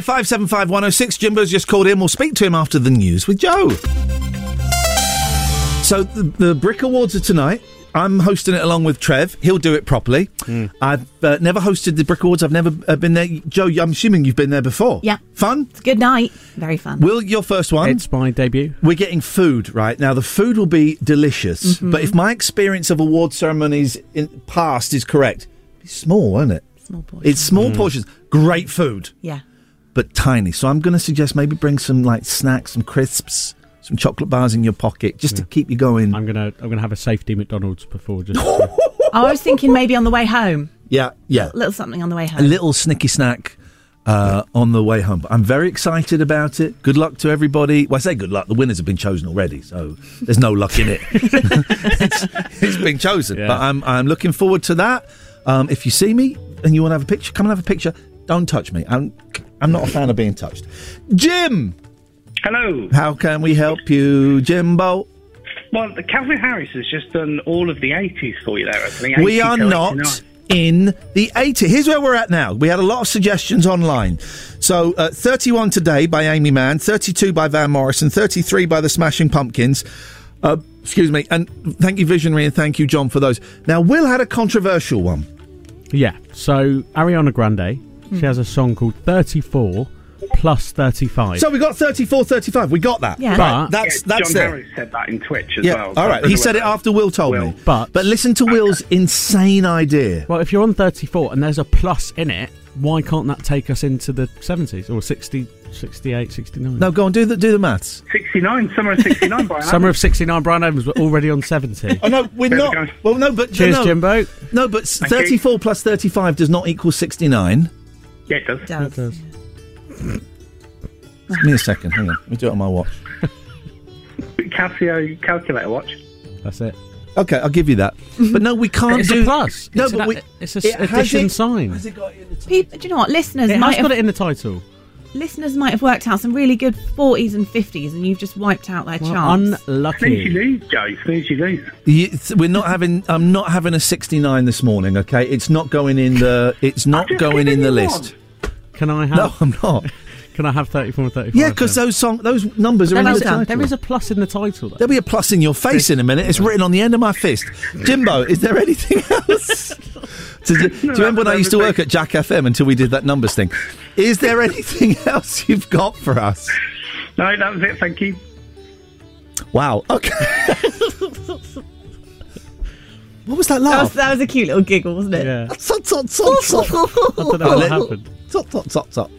065 575 106. Jimbo's just called in. We'll speak to him after the news with Joe. So the, the Brick Awards are tonight. I'm hosting it along with Trev. He'll do it properly. I've uh, never hosted the Brick Awards. I've never uh, been there. Joe, I'm assuming you've been there before. Yeah. Fun? It's good night. Very fun. Will, your first one? It's my debut. We're getting food, right? Now, the food will be delicious, Mhm. but if my experience of award ceremonies in past is correct, it's small, won't it? Small portions. It's small Mm. portions. Great food, Yeah. But tiny. So I'm going to suggest maybe bring some like snacks, some crisps, some chocolate bars in your pocket just to keep you going. I'm gonna I'm gonna have a safety McDonald's before just. I was thinking maybe on the way home. Yeah, yeah. A little something on the way home. A little snicky snack uh, on the way home. but I'm very excited about it. Good luck to everybody. Well, I say good luck. The winners have been chosen already, so there's no luck in it. it's, it's been chosen. Yeah. But I'm, I'm looking forward to that. Um, if you see me and you want to have a picture, come and have a picture. Don't touch me. I'm, I'm not a fan of being touched. Jim! Hello. How can we help you, Jimbo? Well, Calvin Harris has just done all of the 80s for you there. I think We are not in the 80s. Here's where we're at now. We had a lot of suggestions online. So, uh, 31 today by Aimee Mann, 32 by Van Morrison, 33 by the Smashing Pumpkins. Uh, excuse me. And thank you, Visionary, and thank you, John, for those. Now, Will had a controversial one. Yeah. So Ariana Grande. She has a song called 34 plus 35. So we got 34, 35. We got that. Yeah. Right, But- that's Yeah, that's John there. Harris said that in Twitch as yeah. well. All right. He said it after Will told me. But but listen to Will's insane idea. Well, if you're on 34 and there's a plus in it, why can't that take us into the 70s or 60, 68, 69? No, go on. Do the do the maths. 69, summer of 69, Brian. Summer of 69, Bryan Adams were already on 70. Oh no, we're There we not. go. Well, no, but Cheers, no, Jimbo. No, but Thank you. 34 plus 35 does not equal 69. Yeah, it does. Does. does. Give me a second. Hang on. Let me do it on my watch. Casio calculator watch. That's it. Okay, I'll give you that. Mhm. But no, we can't It's do a plus. No, It's but an- we. it's a it addition it- sign. has it got it in the Peop do you know what? Listeners It might has have got it in the title. Listeners might have worked out some really good 40s and 50s, and you've just wiped out their Well, chance. Snooze you unlucky. lose, Joe. Snooze you lose. You- it's- we're not having. I'm not having a 69 this morning. Okay, it's not going in the. It's not going in the you list. Can I have? No, I'm not. Can I have 34 and 35? Yeah, because those song, those numbers are There in is, the title. there is a plus in the title. Though. There'll be a plus in your face in a minute. It's written on the end of my fist. Jimbo, is there anything else? So, do, do you remember when I used to work at Jack FM until we did that numbers thing? Is there anything else you've got for us? No, that was it. Thank you. Wow. Okay. what was that that, laugh? was, that was a cute little giggle, wasn't it? Yeah. Tot, tot, tot, tot. I don't know what happened. Tot, tot, tot, tot.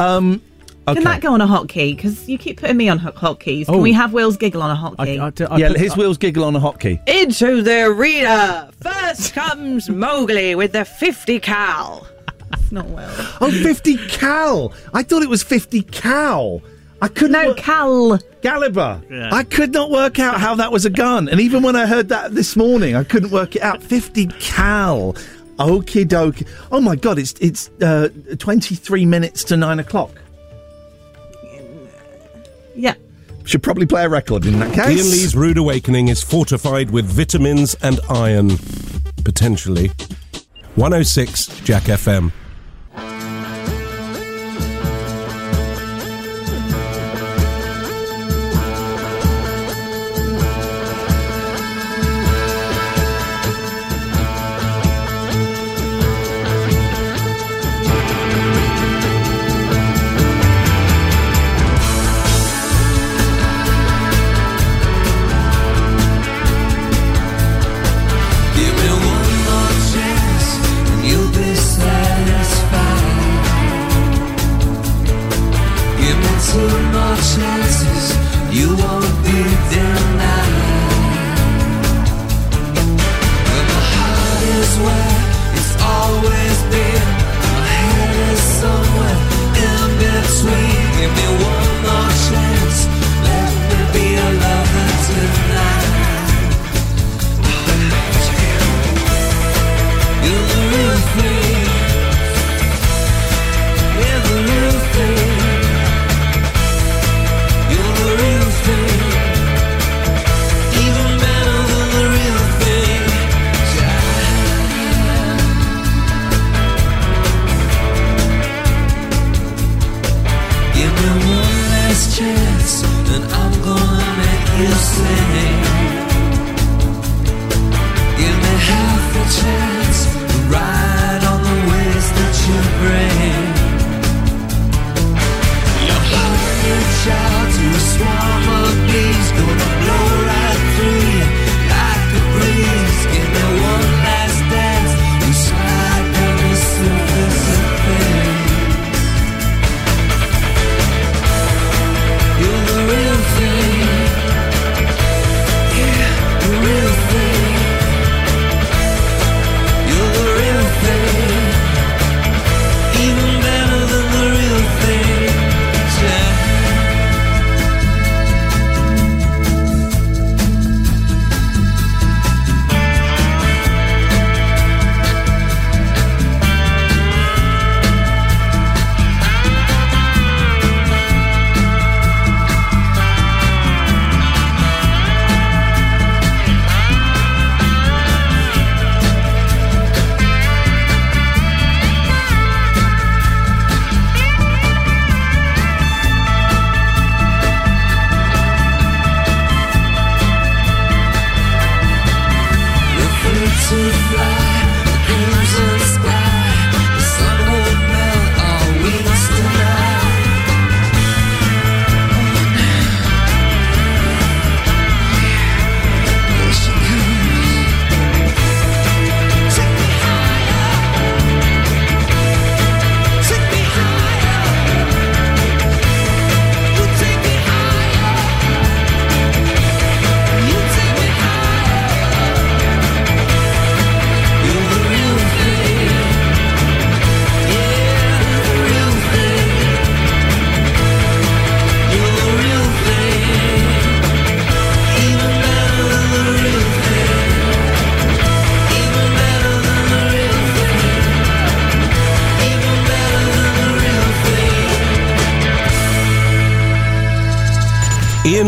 Um, okay. Can that go on a hotkey? Because you keep putting me on hot- hotkeys. Can Oh. we have Will's giggle on a hotkey? I, I, I yeah, his wheels giggle on a hotkey. Into the arena. First comes Mowgli with the 50 cal. It's not well. Oh, 50 cal. I thought it was 50 cal. I couldn't. No, work- Cal. Gallagher. Yeah. I could not work out how that was a gun. And even when I heard that this morning, I couldn't work it out. 50 cal. Okie dokie. Oh my God, it's it's uh, 23 minutes to 9 o'clock. Yeah. Should probably play a record in that case. Ian. Lee's Rude Awakening is fortified with vitamins and iron. Potentially. 106 Jack FM.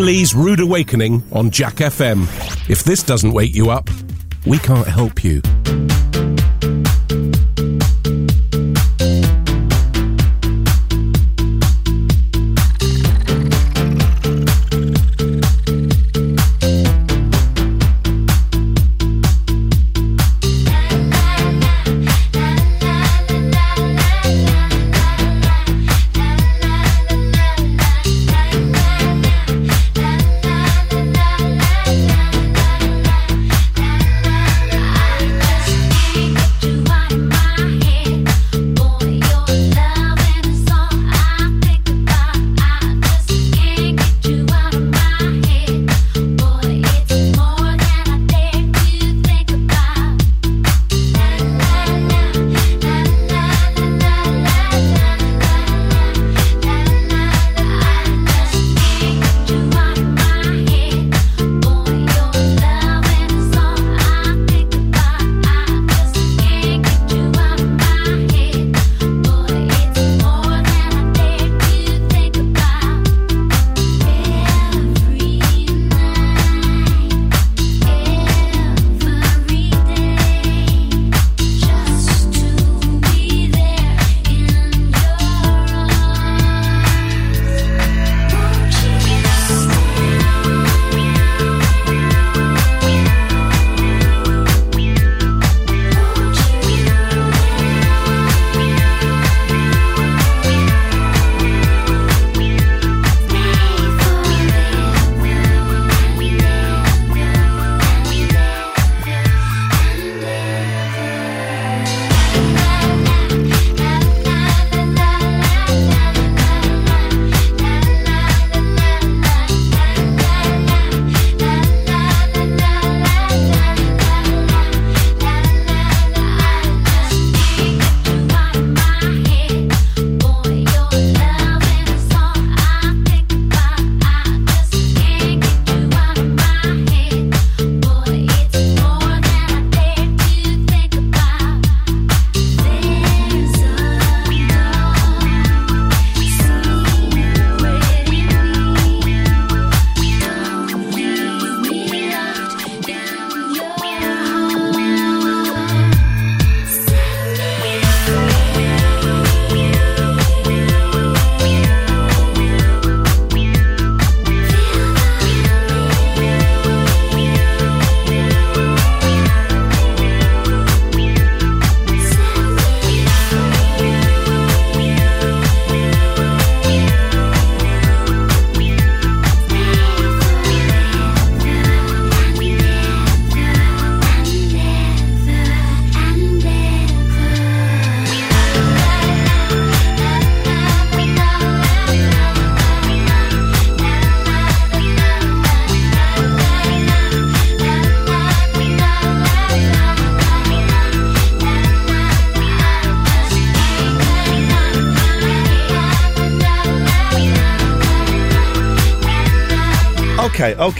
Please Lee's Rude Awakening on Jack FM. If this doesn't wake you up, we can't help you.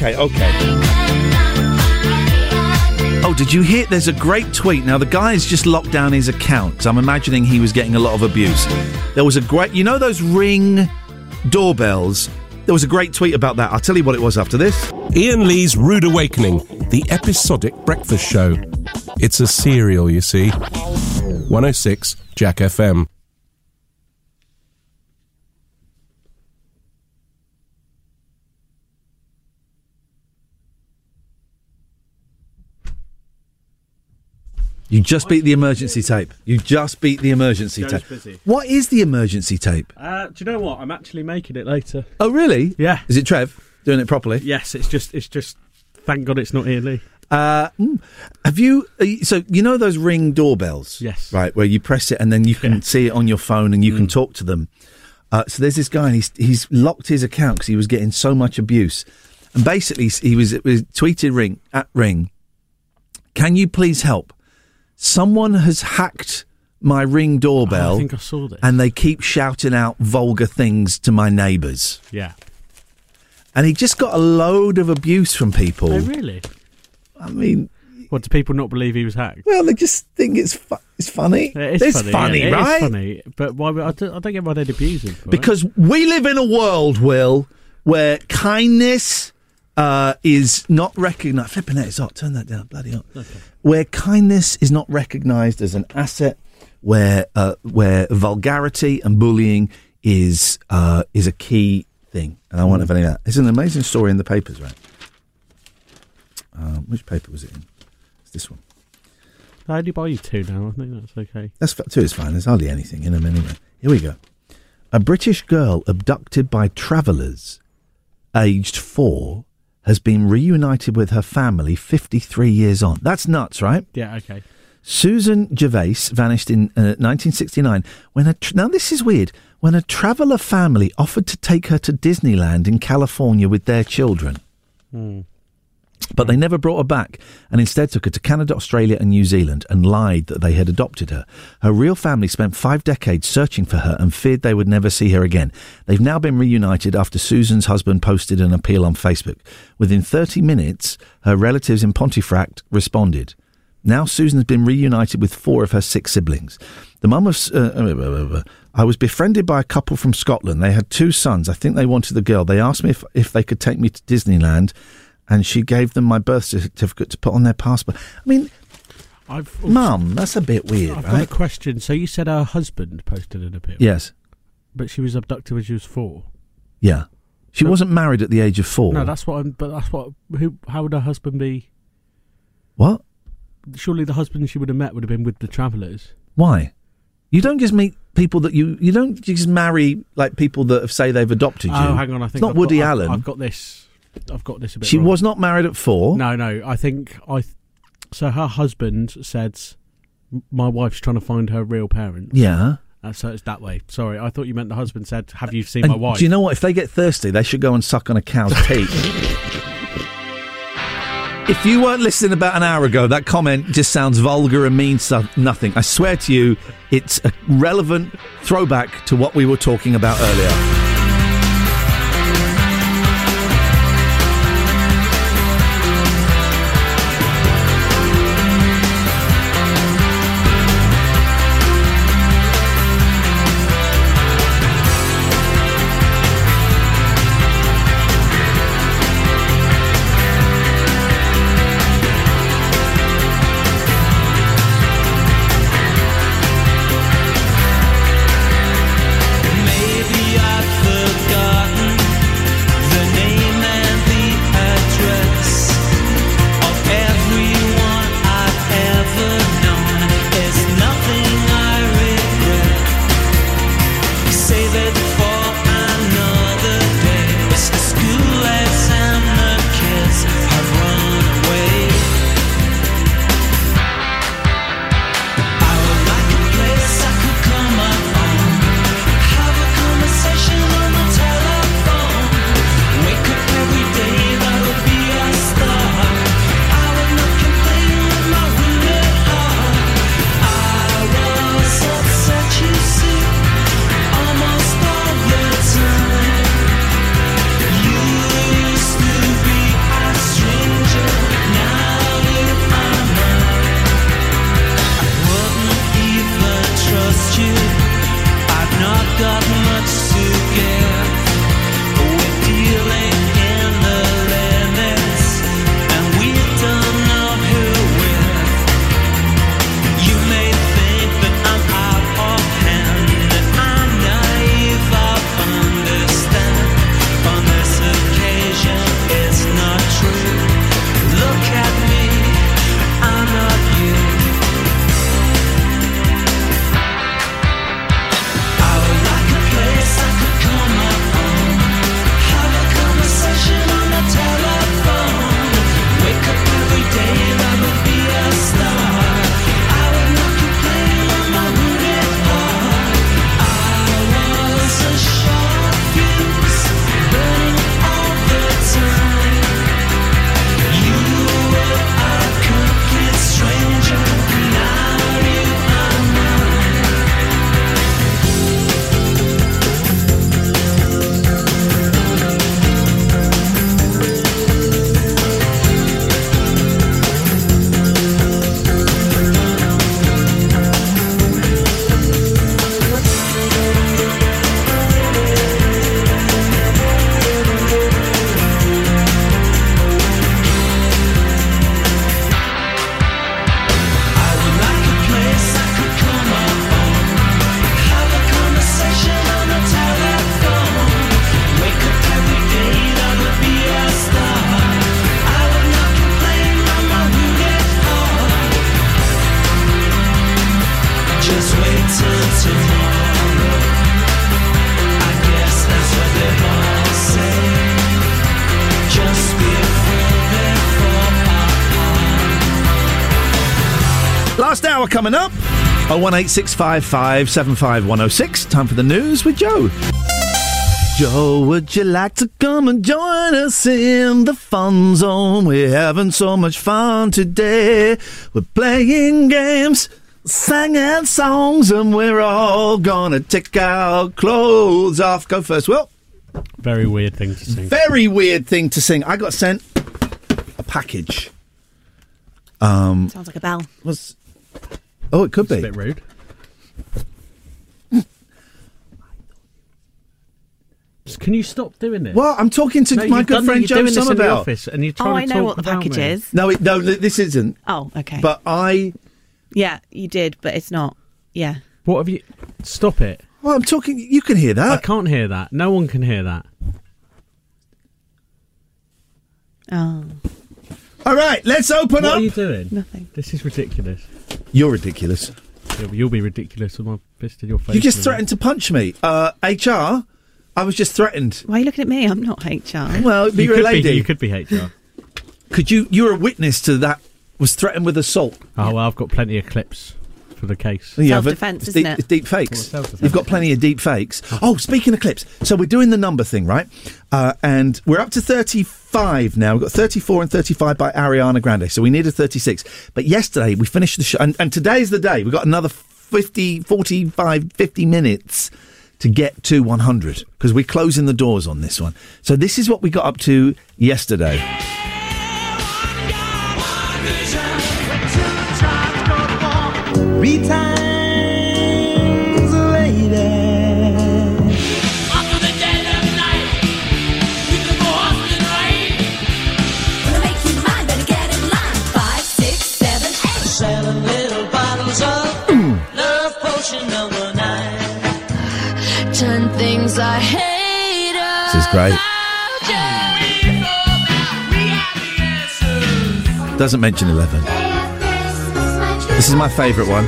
Okay, okay. Oh, did you hear? There's a great tweet. Now, the guy's just locked down his account. I'm imagining he was getting a lot of abuse. There was a great, you know, those ring doorbells? There was a great tweet about that. I'll tell you what it was after this. Ian Lee's Rude Awakening, the episodic breakfast show. It's a serial, you see. 106 Jack FM. You just beat the emergency tape. You just beat the emergency Joe's tape. busy. What is the emergency tape? Uh, do you know what? I'm actually making it later. Oh, really? Yeah. Is it Trev doing it properly? Yes, it's just it's just. Thank God it's not Ian Lee. Uh, mm, have you? Uh, y- so you know those ring doorbells? Yes. Right, where you press it and then you can see it on your phone and you Mm. can talk to them. Uh, so there's this guy and he's he's locked his account because he was getting so much abuse, and basically he was, it was tweeted ring at ring. Can you please help? Someone has hacked my ring doorbell. Oh, I think I saw this. And they keep shouting out vulgar things to my neighbours. Yeah. And he just got a load of abuse from people. Oh, really? I mean, what do people not believe he was hacked? Well, they just think it's fu- it's funny. It it's funny, funny, yeah, it right? funny, but why? I don't, I don't get why they'd abuse him. for it. Because we live in a world, Will, where kindness uh, is not recognised. Flipping it, it's hot. Turn that down, bloody hot. Where kindness is not recognised as an asset, where uh, where vulgarity and bullying is uh, is a key thing, and I won't have any of that. It's an amazing story in the papers, right? Um, which paper was it in? It's this one. I only buy you two now. I think that's okay. That's f- two is fine. There's hardly anything in them anyway. Here we go. A British girl abducted by travellers, aged four, has been reunited with her family 53 years on. That's nuts, right? Yeah. Okay. Susan Gervais vanished in uh, 1969 when a tr- now this is weird when a traveller family offered to take her to Disneyland in California with their children. Hmm. But they never brought her back and instead took her to Canada, Australia, and New Zealand and lied that they had adopted her. Her real family spent five decades searching for her and feared they would never see her again. They've now been reunited after Susan's husband posted an appeal on Facebook. Within 30 minutes, her relatives in Pontefract responded. Now Susan has been reunited with four of her six siblings. The mum of. Uh, uh, uh, uh, I was befriended by a couple from Scotland. They had two sons. I think they wanted the girl. They asked me if, if they could take me to Disneyland, and she gave them my birth certificate to put on their passport. I mean, I've Mum, that's a bit weird, I've got a question. So you said her husband posted an appeal. Yes. But she was abducted when she was four. Yeah. She wasn't married at the age of four. No, that's what. I'm, but that's what. Who? How would her husband be? What? Surely the husband she would have met would have been with the travellers. Why? You don't just meet people that you you don't just marry like people that have say they've adopted oh, you. Oh, hang on. I think It's not I've Woody got, I've- Allen. I've, got this. I've got this a bit. she wrong. was not married at four. No, no. I think I. Th- so her husband said, "My wife's trying to find her real parents." Yeah. Uh, so it's that way. Sorry, I thought you meant the husband said, "Have you seen And my wife?" Do you know what? If they get thirsty, they should go and suck on a cow's teat. if you weren't listening about an hour ago, that comment just sounds vulgar and means nothing. I swear to you, it's a relevant throwback to what we were talking about earlier. One eight six five five seven five one oh six. Time for the news with Joe. Joe, would you like to come and join us in the fun zone? We're having so much fun today. We're playing games, singing songs, and we're all gonna take our clothes off. Go first, Will. Very weird thing to sing. Very weird thing to sing. I got sent a package. Um, Sounds like a bell. was oh, it could be a bit rude. Can you stop doing this? Well, I'm talking to No, my good done- friend you're Joe doing this in the Somerville. office and you're Oh, trying I to know talk what the package me. is. No, it, no, this isn't. Oh, okay. But I, yeah, you did, but it's not. Yeah. What have you? Stop it. well, I'm talking. You can hear that. I can't hear that. No one can hear that. Oh, All right, let's open What up. What are you doing? nothing. This is ridiculous. You're ridiculous. You'll, you'll be ridiculous with my fist in your face. You just in a threatened to punch me. Uh, HR, I was just threatened. Why are you looking at me? I'm not HR. Well, minute. be You a could lady. Be, you could be HR. Could you? You're a witness to that. Was threatened with assault. Oh well, I've got plenty of clips for the case. You haven't? Self-defense, isn't deep, it? It's deep fakes. Well, You've got plenty of deep fakes. Oh, speaking of clips, so we're doing the number thing, right? Uh, and we're up to 35 now. We've got 34 and 35 by Ariana Grande. So we need a 36. But yesterday we finished the show, and, and today's the day. We've got another 50, 45, 50 minutes to get to 100 because we're closing the doors on this one. So this is what we got up to yesterday. Three times a lady. Make you mine, better get in line. Five, six, seven, eight. Seven little bottles of love potion number nine. Ten things I hate. This is great. Doesn't mention 11. This is my favourite one.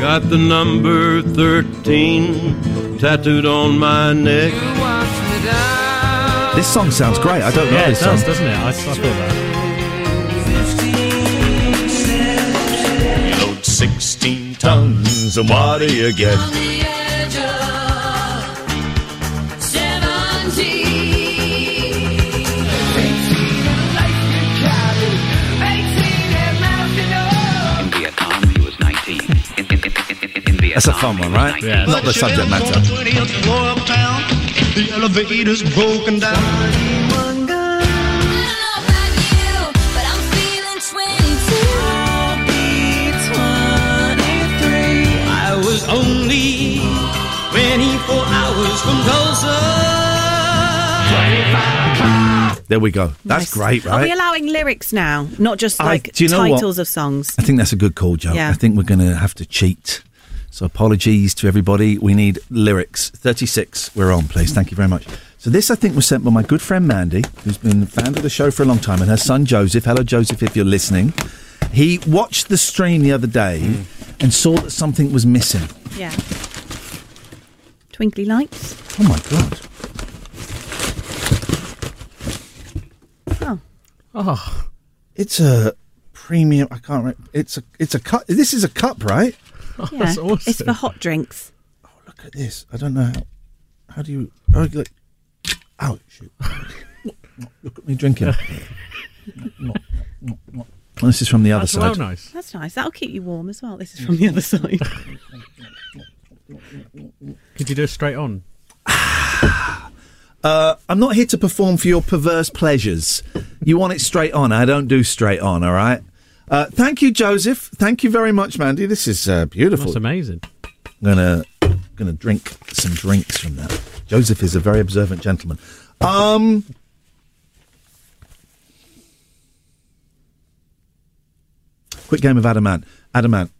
Got the number 13 tattooed on my neck. This song sounds great. I don't know Yeah, it this does, song. doesn't it? I, I thought that. Load 16 tons of water you get. That's a fun one, right? Yeah. Not the subject matter. 20th floor uptown. The elevator's broken down. But I'm feeling 22. I was only 24 hours from Tulsa. There we go. That's great, Are we right? allowing lyrics now, not just I- like do you know what? titles of songs? I think that's a good call, Joe. Yeah. I think we're going to have to cheat. So apologies to everybody. We need lyrics. 36, we're on, please. Thank you very much. So this, I think, was sent by my good friend Mandy, who's been a fan of the show for a long time, and her son Joseph. Hello, Joseph, if you're listening. He watched the stream the other day hmm. and saw that something was missing. Yeah. Twinkly lights. Oh my god! Oh. Oh, It's a premium. I can't. Remember. It's a. It's a cup. This is a cup, right? Yeah. that's awesome. It's for hot drinks. Oh, look at this. I don't know how. How do you? Oh, like, ow! Shoot! Look at me drinking. this is from the other That's side. well nice. That's nice. That'll keep you warm as well. This is from the other side. Could you do it straight on? Uh, I'm not here to perform for your perverse pleasures. You want it straight on. I don't do straight on. All right. Uh, thank you, Joseph. Thank you very much, Mandy. This is uh, beautiful. That's amazing. I'm gonna gonna drink some drinks from that. Joseph is a very observant gentleman. Um. Quick game of Adamant. Adamant.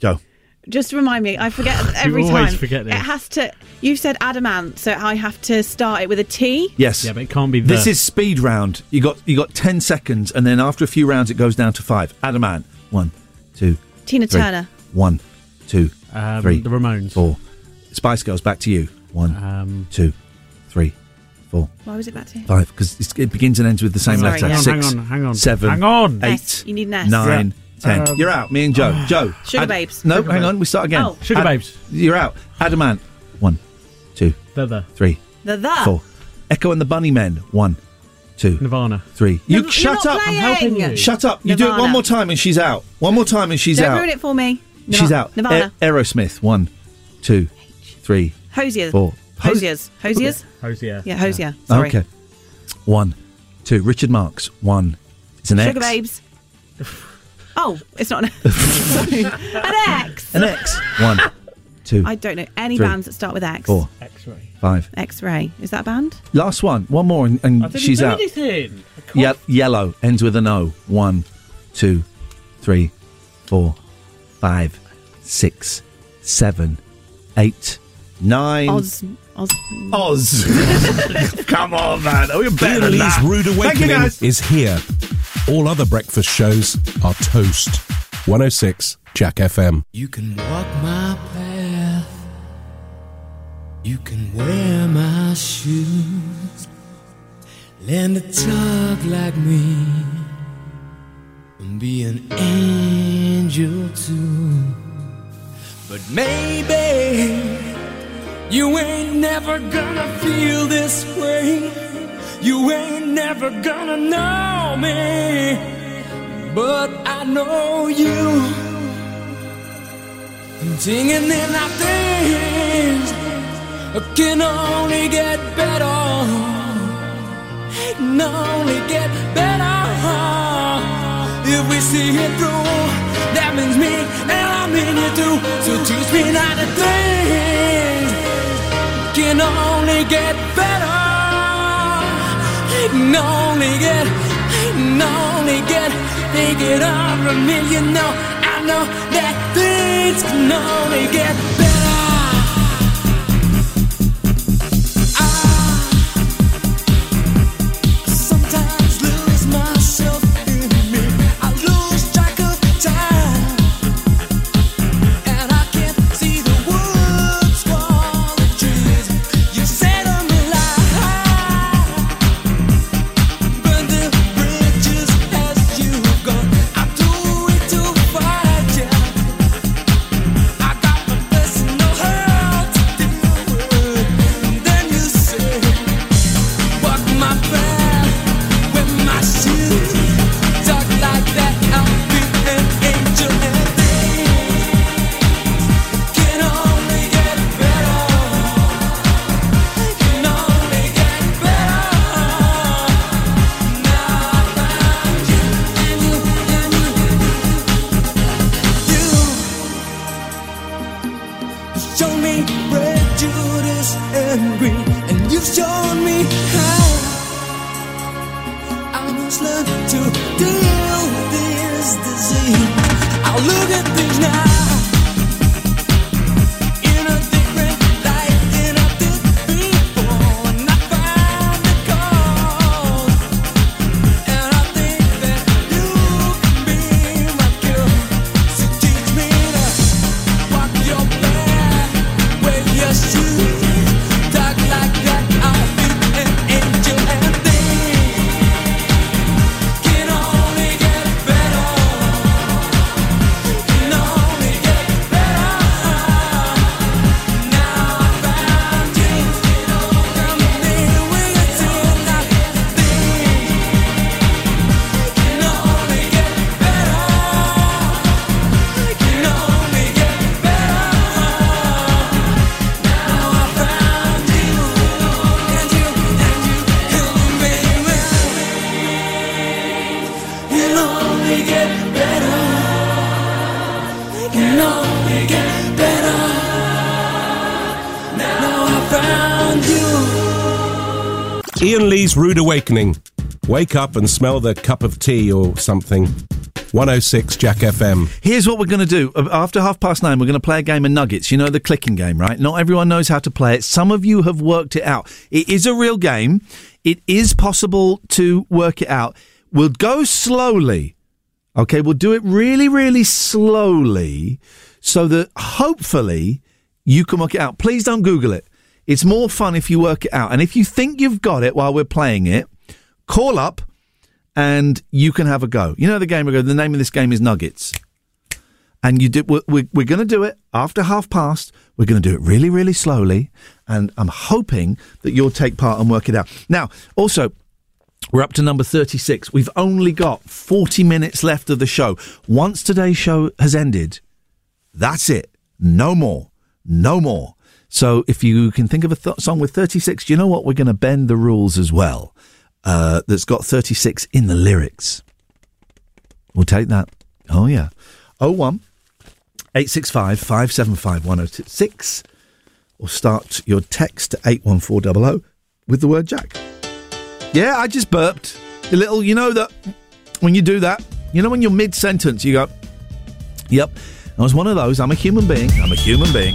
Joe. Just remind me. I forget every you always time. forget this. It has to. You said adamant, so I have to start it with a T. Yes. Yeah, but it can't be the. This is speed round. You got you got ten seconds, and then after a few rounds, it goes down to five. Adamant. One, two, Tina three. Turner. One, two, Um, three, the Ramones. four. Spice Girls. Back to you. One, Um, two, three, four, Why was it back to? you? five. Because it begins and ends with the same Sorry, letter. yeah. Hang on, Six, hang on, hang on. seven, Hang on. eight, S. You need an S. nine, Ten. Um, You're out. Me and Joe. Joe. Sugababes. No, Sugar hang babes. on. We start again. Oh. Sugar babes. You're out. Adamant. One, two, They're there. three, The the. four. Echo and the Bunnymen. One, two, Nirvana. three. You You're shut not up. playing. I'm helping you. Shut up. You do it one more time and she's out. One more time and she's Don't out. ruin it for me. She's out. Nirvana. A- Aerosmith. One, two, three, Hoziers. four. Hoziers. Hoziers? Hozier. Yeah, Hozier. Sorry. Okay. One, two. Richard Marx. One. It's an Sugar X. babes. Oh, it's not an, Sorry. an X. An X. One, two, I don't know any three, bands that start with X. four, X-ray. five. X-ray. Is that a band? Last one. One more and, and I didn't she's do out. anything. Ye- yellow ends with an O. One, two, three, four, five, six, seven, eight, nine. Oz. Oz. Oz. Come on, man. Oh, you're better Ian than Lee's that. Rude Thank you, guys. is here. All other breakfast shows are toast. 106 Jack FM. You can walk my path. You can wear my shoes. Learn to talk like me. And be an angel too. But maybe you ain't never gonna feel this way. You ain't never gonna know me. But I know you. Singing in our things can only get better. Can only get better if we see it through. That means me and I mean you too. So teach me not to think. Can only get better. Get, can only get. Take it all from me, you know. I know that things can only get better. Ian Lee's Rude Awakening. Wake up and smell the cup of tea or something. 106 Jack FM. Here's what we're going to do. Uh, After half past nine, we're going to play a game of nuggets. You know the clicking game, right? Not everyone knows how to play it. Some of you have worked it out. It is a real game. It is possible to work it out. We'll go slowly. Okay, we'll do it really, really slowly so that hopefully you can work it out. Please don't Google it. It's more fun if you work it out. And if you think you've got it while we're playing it, call up and you can have a go. You know the game we go. The name of this game is Nuggets, and you do. We're, we're, we're going to do it after half past. We're going to do it really, really slowly, and I'm hoping that you'll take part and work it out. Now, also. We're up to number 36. We've only got 40 minutes left of the show. Once today's show has ended, that's it. No more. No more. So if you can think of a th- song with 36, do you know what? We're going to bend the rules as well. Uh, that's got 36 in the lyrics. We'll take that. Oh, yeah. 01 865 575 1066 or start your text to 81400 with the word Jack. Yeah, I just burped. A little, you know that when you do that, you know when you're mid sentence, you go, yep, I was one of those. I'm a human being. I'm a human being.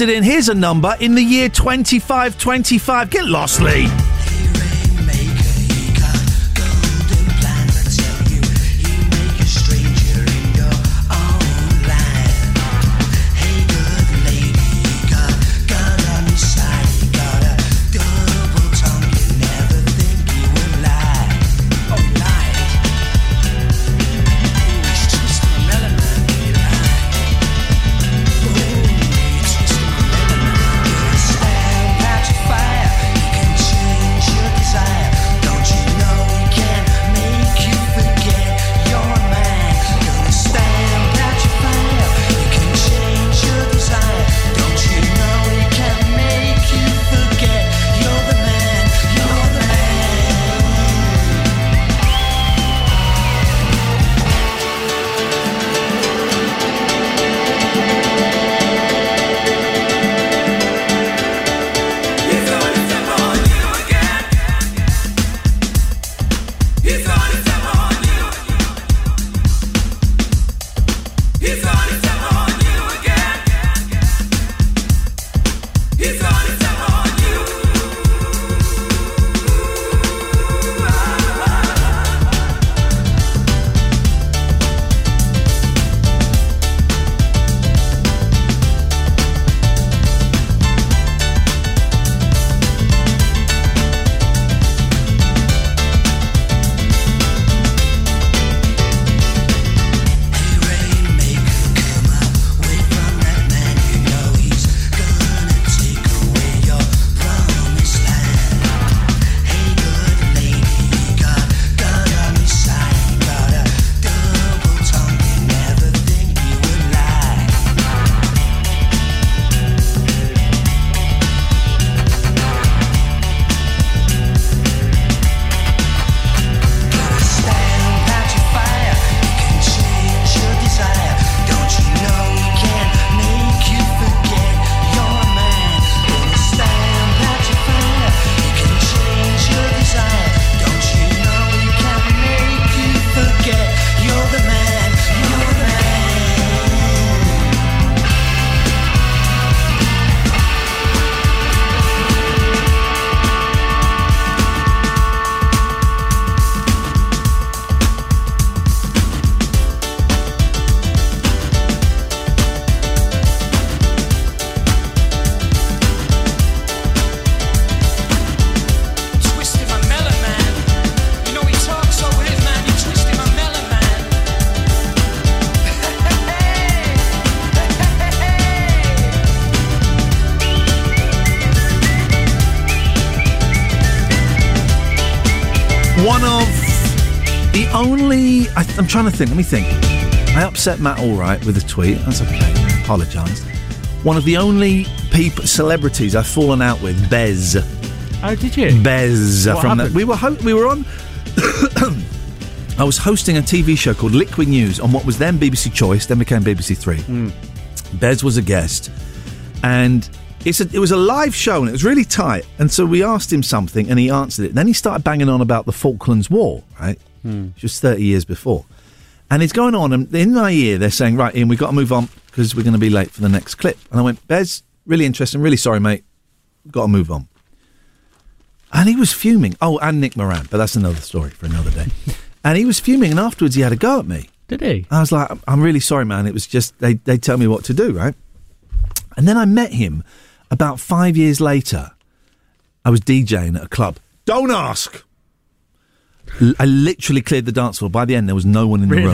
Lee's in. Here's a number in the year 2525. Get lost, Lee. I'm trying to think. Let me think. I upset Matt all right with a tweet. That's okay. I apologise. One of the only people, celebrities I've fallen out with, Bez. Oh, did you? Bez What from the, happened? we were ho- we were on. I was hosting a TV show called Liquid News on what was then BBC Choice, then became BBC Three. Hmm. Bez was a guest, and it's a, it was a live show and it was really tight. And so we asked him something, and he answered it. then he started banging on about the Falklands War, right? Just thirty years before, and it's going on. And in my ear, they're saying, "Right, Ian, we've got to move on because we're going to be late for the next clip." And I went, "Bez, really interesting. Really sorry, mate. Got to move on." And he was fuming. Oh, and Nick Moran, but that's another story for another day. and he was fuming, and afterwards he had a go at me. Did he? I was like, I'm really sorry, man. It was just they they tell me what to do, right? And then I met him about five years later. I was DJing at a club. Don't ask. L- I literally cleared the dance floor. By the end, there was no one in the Really?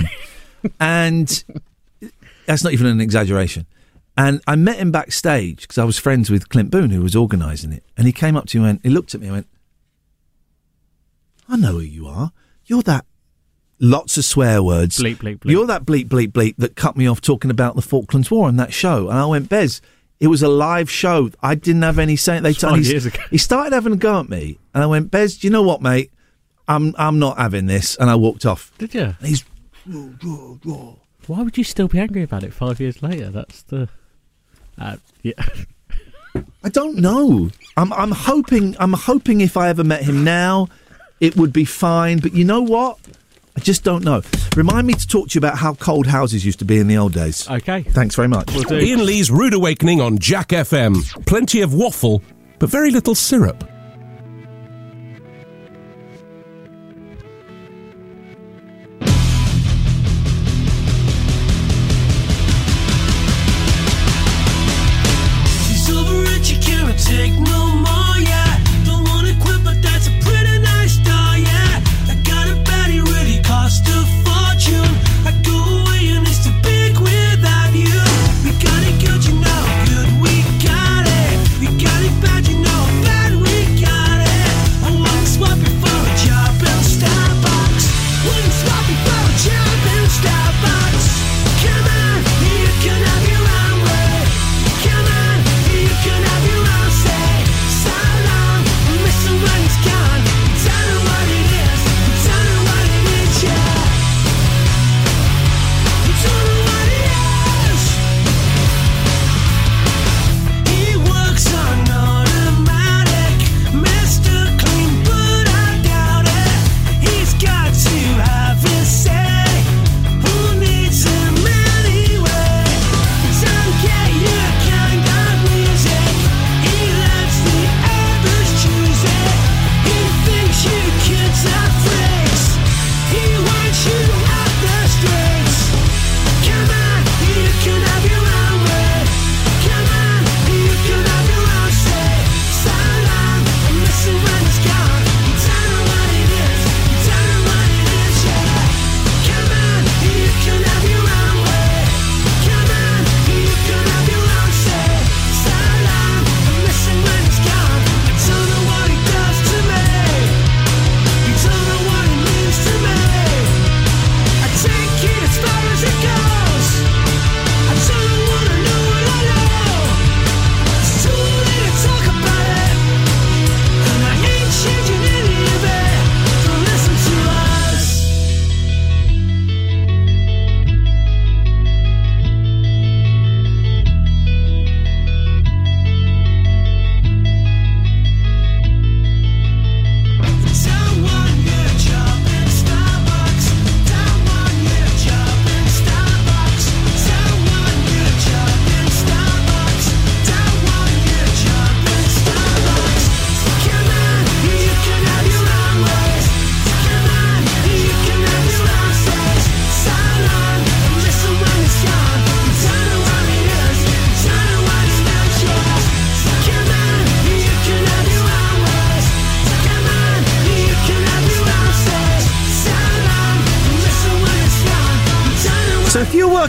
room, and that's not even an exaggeration. And I met him backstage because I was friends with Clint Boon, who was organising it. And he came up to me and went, he looked at me and went, I know who you are. You're that lots of swear words. Bleep, bleep, bleep. You're that bleep, bleep, bleep that cut me off talking about the Falklands War on that show. And I went, Bez, it was a live show. I didn't have any say. They five he's- years ago. He started having a go at me. And I went, Bez, do you know what, mate? I'm, I'm not having this. And I walked off. Did you? He's Why would you still be angry about it five years later? That's the. Uh, yeah. I don't know. I'm I'm hoping I'm hoping if I ever met him now, it would be fine. But you know what? I just don't know. Remind me to talk to you about how cold houses used to be in the old days. Okay. Thanks very much. Ian Lee's Rude Awakening on Jack FM. Plenty of waffle, but very little syrup.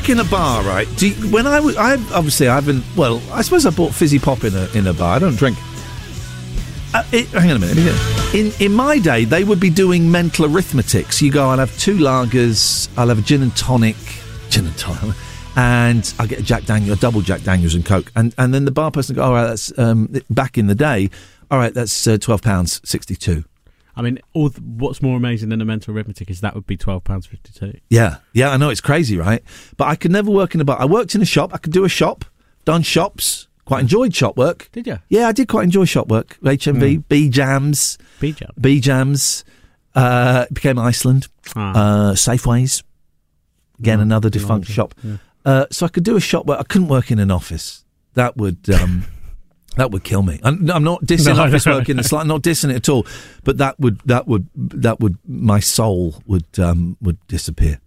In a bar, right? You, when I, I obviously I haven't. Well, I suppose I bought fizzy pop in a in a bar. I don't drink. uh, it, hang on a minute. In in my day, they would be doing mental arithmetic. So you go, I'll have two lagers, I'll have a gin and tonic, gin and tonic, and I'll get a Jack Daniel, a double Jack Daniels and Coke, and and then the bar person go, all right, that's um, back in the day. All right, that's uh, twelve pounds sixty two. I mean, all th- what's more amazing than a mental arithmetic is that would be twelve pounds fifty two. Yeah, yeah, I know it's crazy, right? But I could never work in a bar. I worked in a shop. I could do a shop, done shops. Quite enjoyed shop work. Did you? Yeah, I did quite enjoy shop work. HMV, Bejams, B Jams, Bejams. Uh, became Iceland. Ah. Uh, Safeways, again another defunct shop. yeah. Uh, so I could do a shop work. I couldn't work in an office. That would. Um, That would kill me. I'm, I'm not dissing No, office no. work in the slight, not dissing it at all. But that would that would that would my soul would um, would disappear.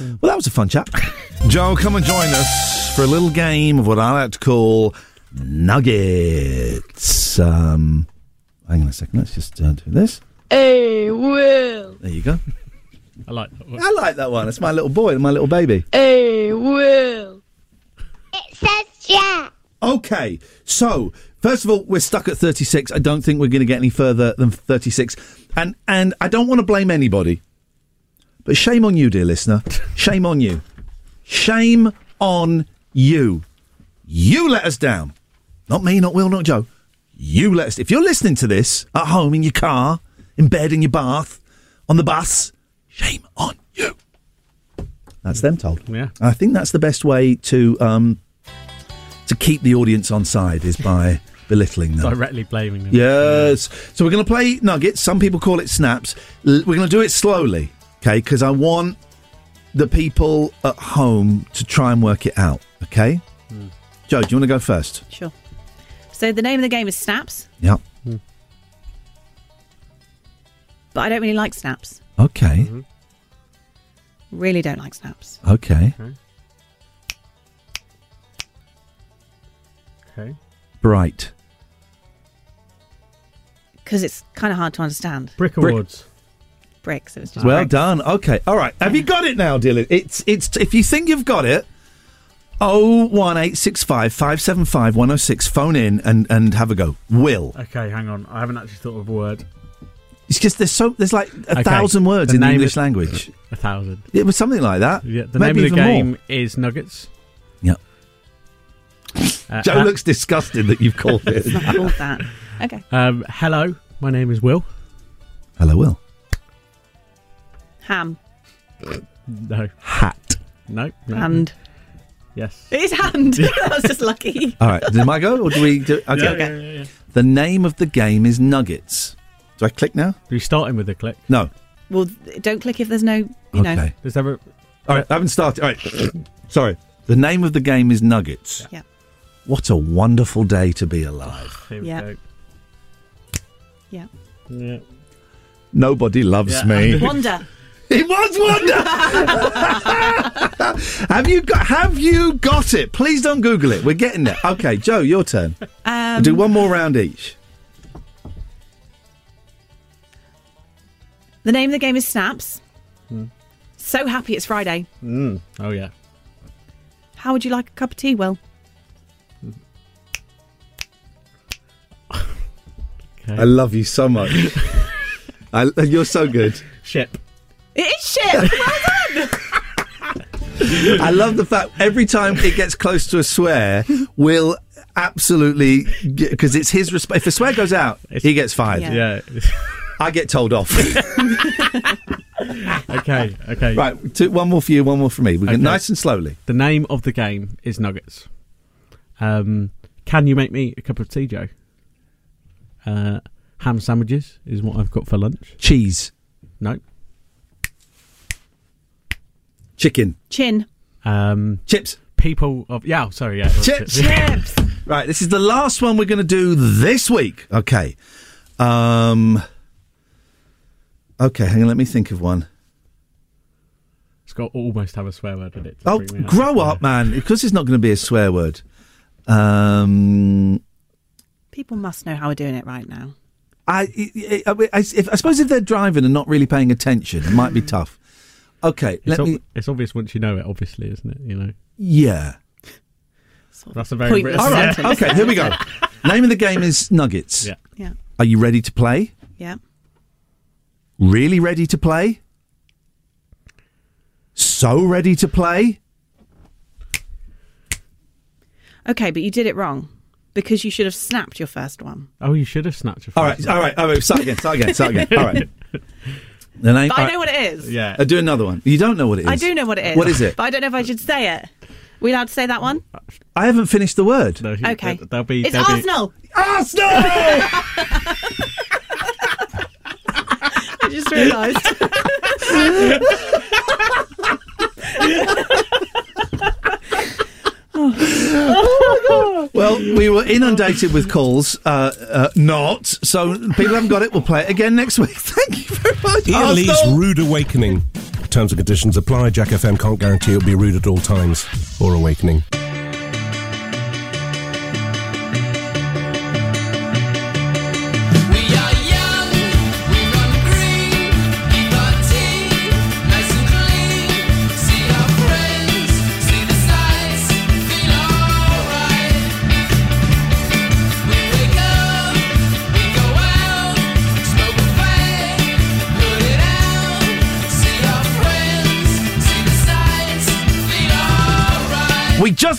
Well, that was a fun chat. Joe, come and join us for a little game of what I like to call nuggets. Um, hang on a second. Let's just uh, do this. Hey, Will. There you go. I like that one. I like that one. It's my little boy, my little baby. Hey, Will. It says yeah. Okay, so first of all, we're stuck at 36. I don't think we're going to get any further than 36, and and I don't want to blame anybody, but shame on you, dear listener. Shame on you. Shame on you. You let us down. Not me, not Will, not Joe. You let us. If you're listening to this at home in your car, in bed, in your bath, on the bus, shame on you. That's them told. Yeah. I think that's the best way to um, to keep the audience on side is by belittling them. Directly blaming them. Yes. So we're going to play nuggets. Some people call it snaps. L- We're going to do it slowly, okay? Because I want the people at home to try and work it out, okay? Hmm. Joe, do you want to go first? Sure. So the name of the game is Snaps, Yeah. but I don't really like Snaps. Okay. Mm-hmm. Really don't like Snaps. Okay. Okay. Bright. Because it's kind of hard to understand. Brick Brick- awards. Brick, so it's just Well bricks. done. Okay. All right. Have you got it now, Dylan? It's it's if you think you've got it, oh one eight six five five seven five one oh six. Phone in and and have a go. Will. Okay, hang on. I haven't actually thought of a word. It's just there's so there's like a Okay. thousand words The in the English of- language. A thousand. It was something like that. Yeah. The Maybe name of the game more. is Nuggets. Yep. Uh, Joe uh, looks disgusted that you've called it. Not called that. Okay. Um, hello, my name is Will. Hello, Will. Ham. No. Hat. No. no. Hand. Yes. It is hand. that was just lucky. All right. Did I go or do we? Do, okay. Yeah, yeah, yeah, yeah. The name of the game is Nuggets. Do I click now? Are you starting with a click? No. Well, don't click if there's no, you know. Okay. Does there a, All right. I haven't started. All right. Sorry. The name of the game is Nuggets. Yeah. What a wonderful day to be alive. Here we Yeah. go. Yeah. Yeah. Nobody loves Yeah. me. Wonder. It was Wonder. have you got? Have you got it? Please don't Google it. We're getting there. Okay, Joe, your turn. Um, we'll do one more round each. The name of the game is Snaps. Hmm. So happy it's Friday. Mm. Oh yeah. How would you like a cup of tea, Will? I love you so much. I, you're so good. Ship. It is shit. well done. I love the fact every time it gets close to a swear, Will absolutely because it's his resp- if a swear goes out, he gets fired. Yeah. I get told off. okay. Okay. right, two, one more for you, one more for me. We Okay. get nice and slowly. The name of the game is Nuggets. Um, can you make me a cup of tea, Joe? Uh, ham sandwiches is what I've got for lunch. Cheese, No. chicken, Chin. Um, chips. people of yeah. oh, Sorry. Yeah. Chips. Chips. Right, this is the last one we're going to do this week. Okay. Um. Okay, hang on. Let me think of one. It's got almost have a swear word in it. Oh, freak me out. grow up, man! Because it's not going to be a swear word. Um. People must know how we're doing it right now. I, I, I, I- if, I suppose if they're driving and not really paying attention, it might be tough. Okay, It's, let ob- me. it's obvious once you know it, obviously, isn't it? You know. Yeah. That's a very Pointless All right. sentence. Okay. Here we go. Name of the game is Nuggets. Yeah. Yeah. Are you ready to play? Yeah. Really ready to play? So ready to play? Okay, but you did it wrong because you should have snapped your first one. Oh, you should have snapped your. All right, all right, all right. Start again. Start again. Start again. All right. The name. But all I know what it is. Yeah. Uh, do another one. You don't know what it is. I do know what it is. What is it? But I don't know if I should say it. We allowed to say that one? I haven't finished the word. no Okay. There'll be. It's there'll be- Arsenal. Arsenal. I just realised. Well, we were inundated with calls. Uh, uh, not. So people haven't got it. We'll play it again next week. Thank you very much. Ian Lee's Rude Awakening. Terms and conditions apply. Jack FM can't guarantee it'll be rude at all times or awakening.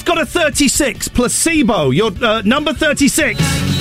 Got a 36. Placebo. Your uh, number 36.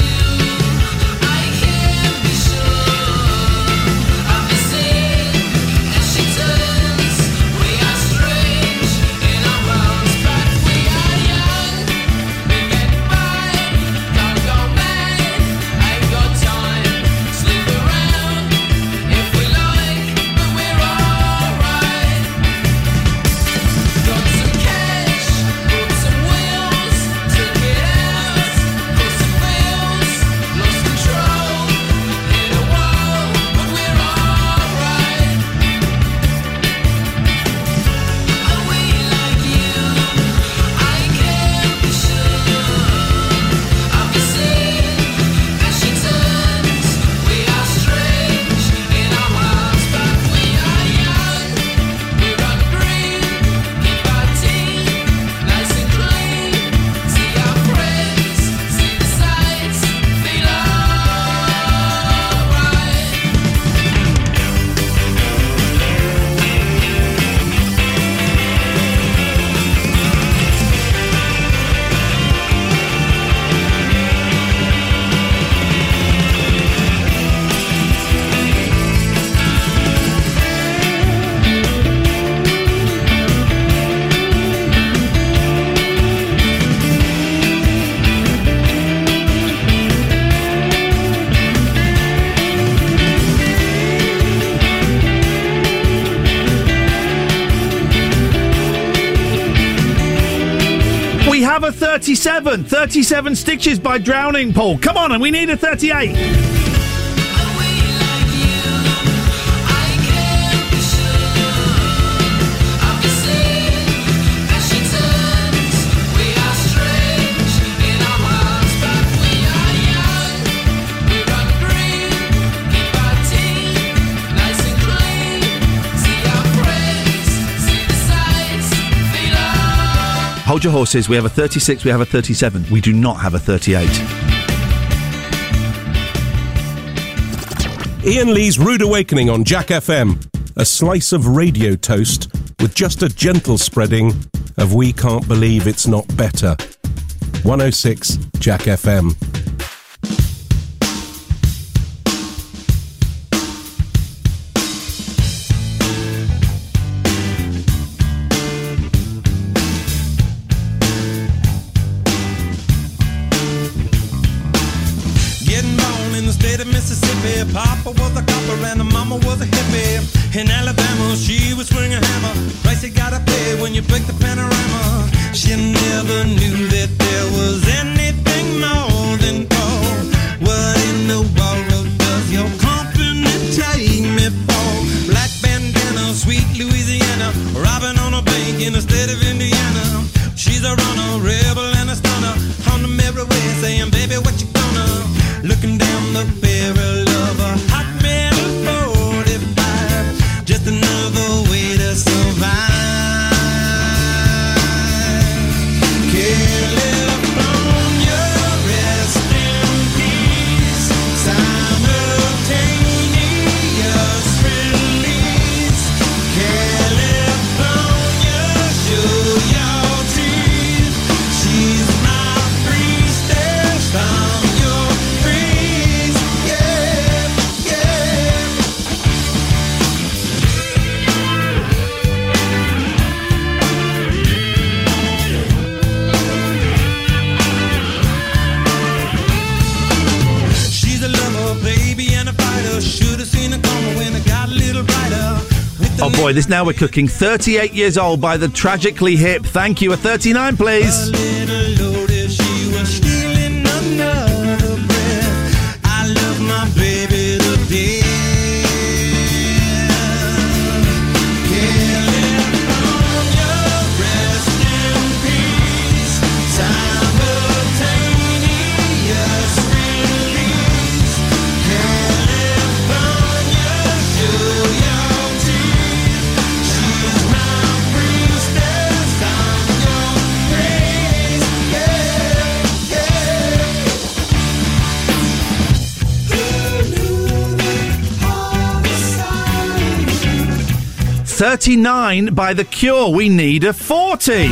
37. 37 stitches by Drowning Pool. Come on, and we need a 38. Hold your horses. We have a 36, we have a 37. We do not have a 38. Ian Lee's Rude Awakening on Jack FM. A slice of radio toast with just a gentle spreading of We Can't Believe It's Not Better. 106 Jack FM. Papa was a copper and the mama was a hippie. In Alabama, she was swinging a hammer. Price you gotta pay when you break the panorama. She never knew that there was boy, this now we're cooking. 38 years old by the tragically hip. Thank you. A 39, please. 39 by The Cure. We need a 40.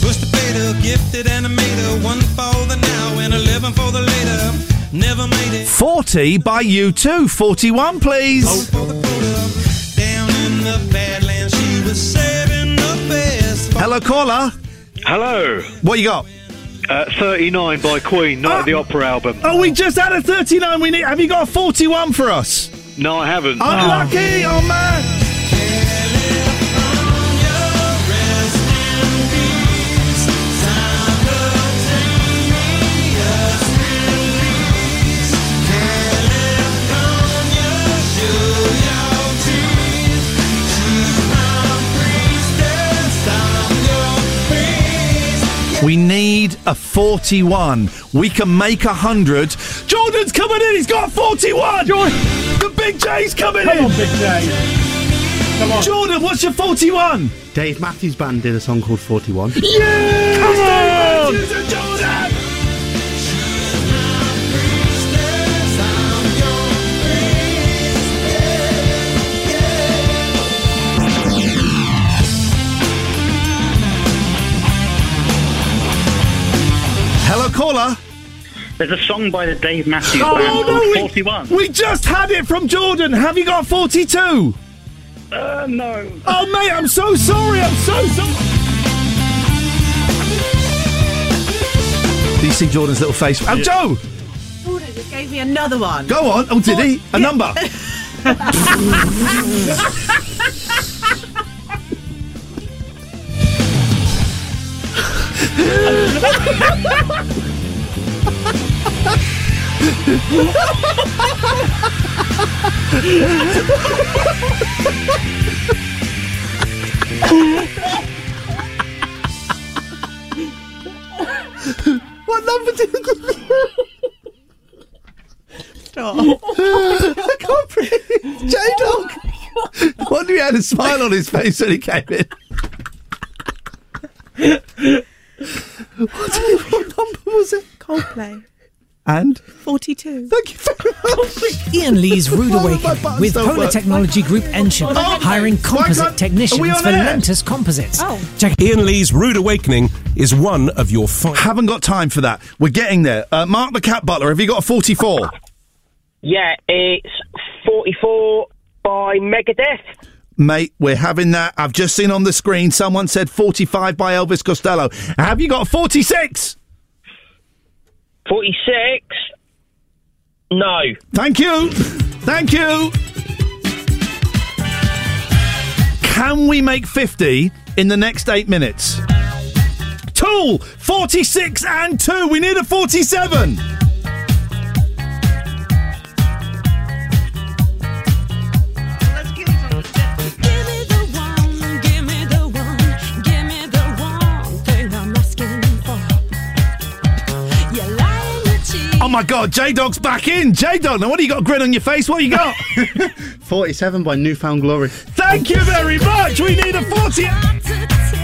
Push the fader, gifted animator, one for the now and eleven for the later. Never made it. 40 by U2. 41, please. Down in the Badlands, she was saving the best. Hello, caller. Hello. What you got? Uh, 39 by Queen, Night of the Opera album. Oh, we just had a 39. We need. Have you got a 41 for us? No, I haven't. Unlucky. Oh, man. We need a 41. We can make a 100. Jordan's coming in. He's got a 41. The Big J's coming in! Come in. on, Big J. Come on. Jordan, what's your 41? Dave Matthews Band did a song called 41. Yeah! Come on! Caller. There's a song by the Dave Matthews Oh, Band no, called we- 41. We just had it from Jordan. Have you got 42? Uh, no. Oh, mate, I'm so sorry. I'm so sorry. Do you see Jordan's little face? Oh, Joe! Jordan just gave me another one. Go on. Oh, did he? A number. what number did you give me? Stop. I can't breathe. J Dog. Wonder he had a smile on his face when he came in. what, what number was it? Coldplay. And? 42. Thank you very much. Ian Lee's Rude Why would my Awakening with don't Polar work? Technology Group Ensure, Oh, hiring composite technicians for air? Lentus Composites. Oh. Check Ian Lee's Rude Awakening is one of your five. Haven't got time for that. We're getting there. Uh, Mark the Cat Butler, have you got a 44? Yeah, it's 44 by Megadeth. Mate, we're having that. I've just seen on the screen someone said 45 by Elvis Costello. Have you got 46? 46. No. Thank you. Thank you. Can we make 50 in the next eight minutes? Tool, 46 and 2. We need a 47. My god, J Dog's back in. J Dog, now what do you got? A grin on your face? What you got? 47 by New Found Glory. Thank you very much. We need a 40.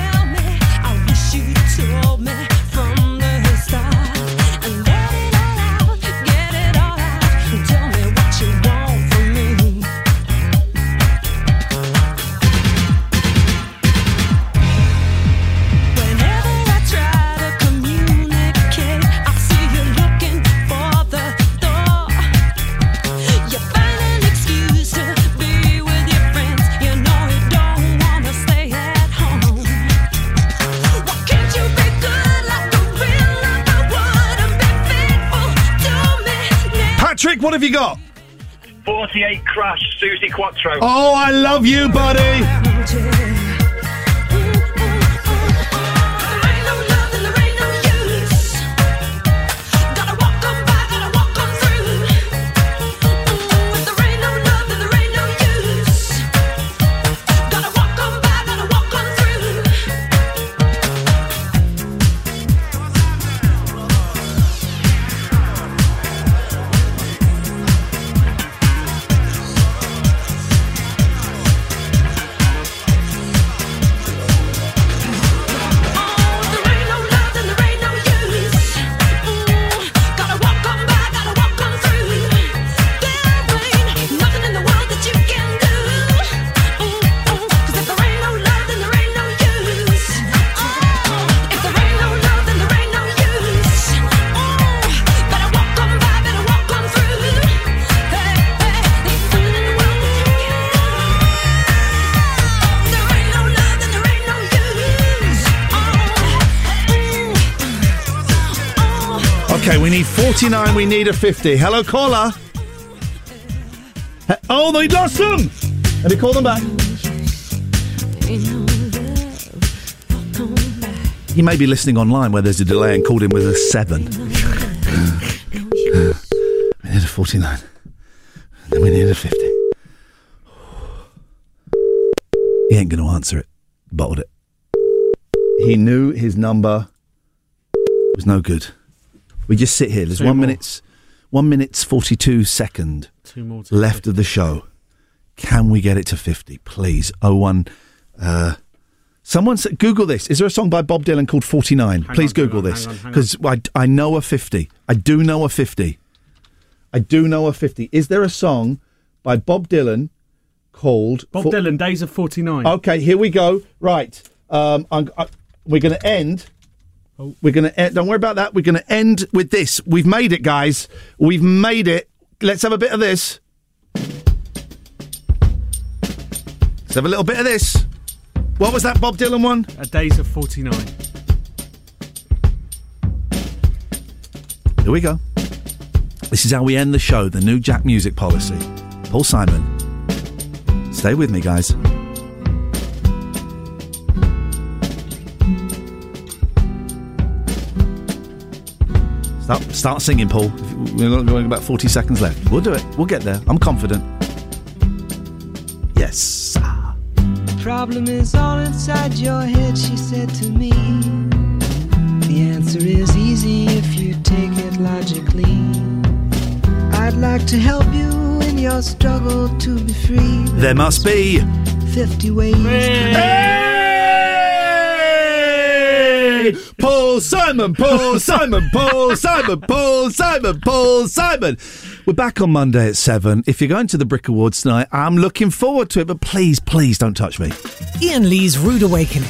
Patrick, what have you got? 48 Crash, Suzi Quatro. Oh, I love you, buddy. we need a 50. Hello, caller. Oh, they lost them! And he called them back. He may be listening online where there's a delay and called in with a 7. we need a 49. Then we need a 50. He ain't going to answer it. Bottled it. He knew his number was no good. We just sit here. There's Two one more. minute, one minutes forty two second Two more to left of the show. Can we get it to fifty, please? Oh one. Uh, someone said, Google this. Is there a song by Bob Dylan called Forty Nine? Hang Please on, hang Google on, this hang on, hang on. because I, I know a fifty. I do know a fifty. I do know a fifty. Is there a song by Bob Dylan called Bob Dylan, Days of 49. Okay, here we go. Right, um, I'm, I, we're going to end. Oh. We're going to end. Don't worry about that. We're going to end with this. We've made it, guys. We've made it. Let's have a bit of this. Let's have a little bit of this. What was that Bob Dylan one? A Days of 49. Here we go. This is how we end the show. The new Jack Music policy. Paul Simon. Stay with me, guys. Start, start singing, Paul. We've got we've got about 40 seconds left. We'll do it. We'll get there. I'm confident. Yes. The problem is all inside your head, she said to me. The answer is easy if you take it logically. I'd like to help you in your struggle to be free. There must be. 50 ways Paul Simon, Paul Simon, Paul Simon, Paul Simon, Paul Simon. We're back on Monday at 7. If you're going to the Brick Awards tonight, I'm looking forward to it, but please, please don't touch me. Ian Lee's Rude Awakening.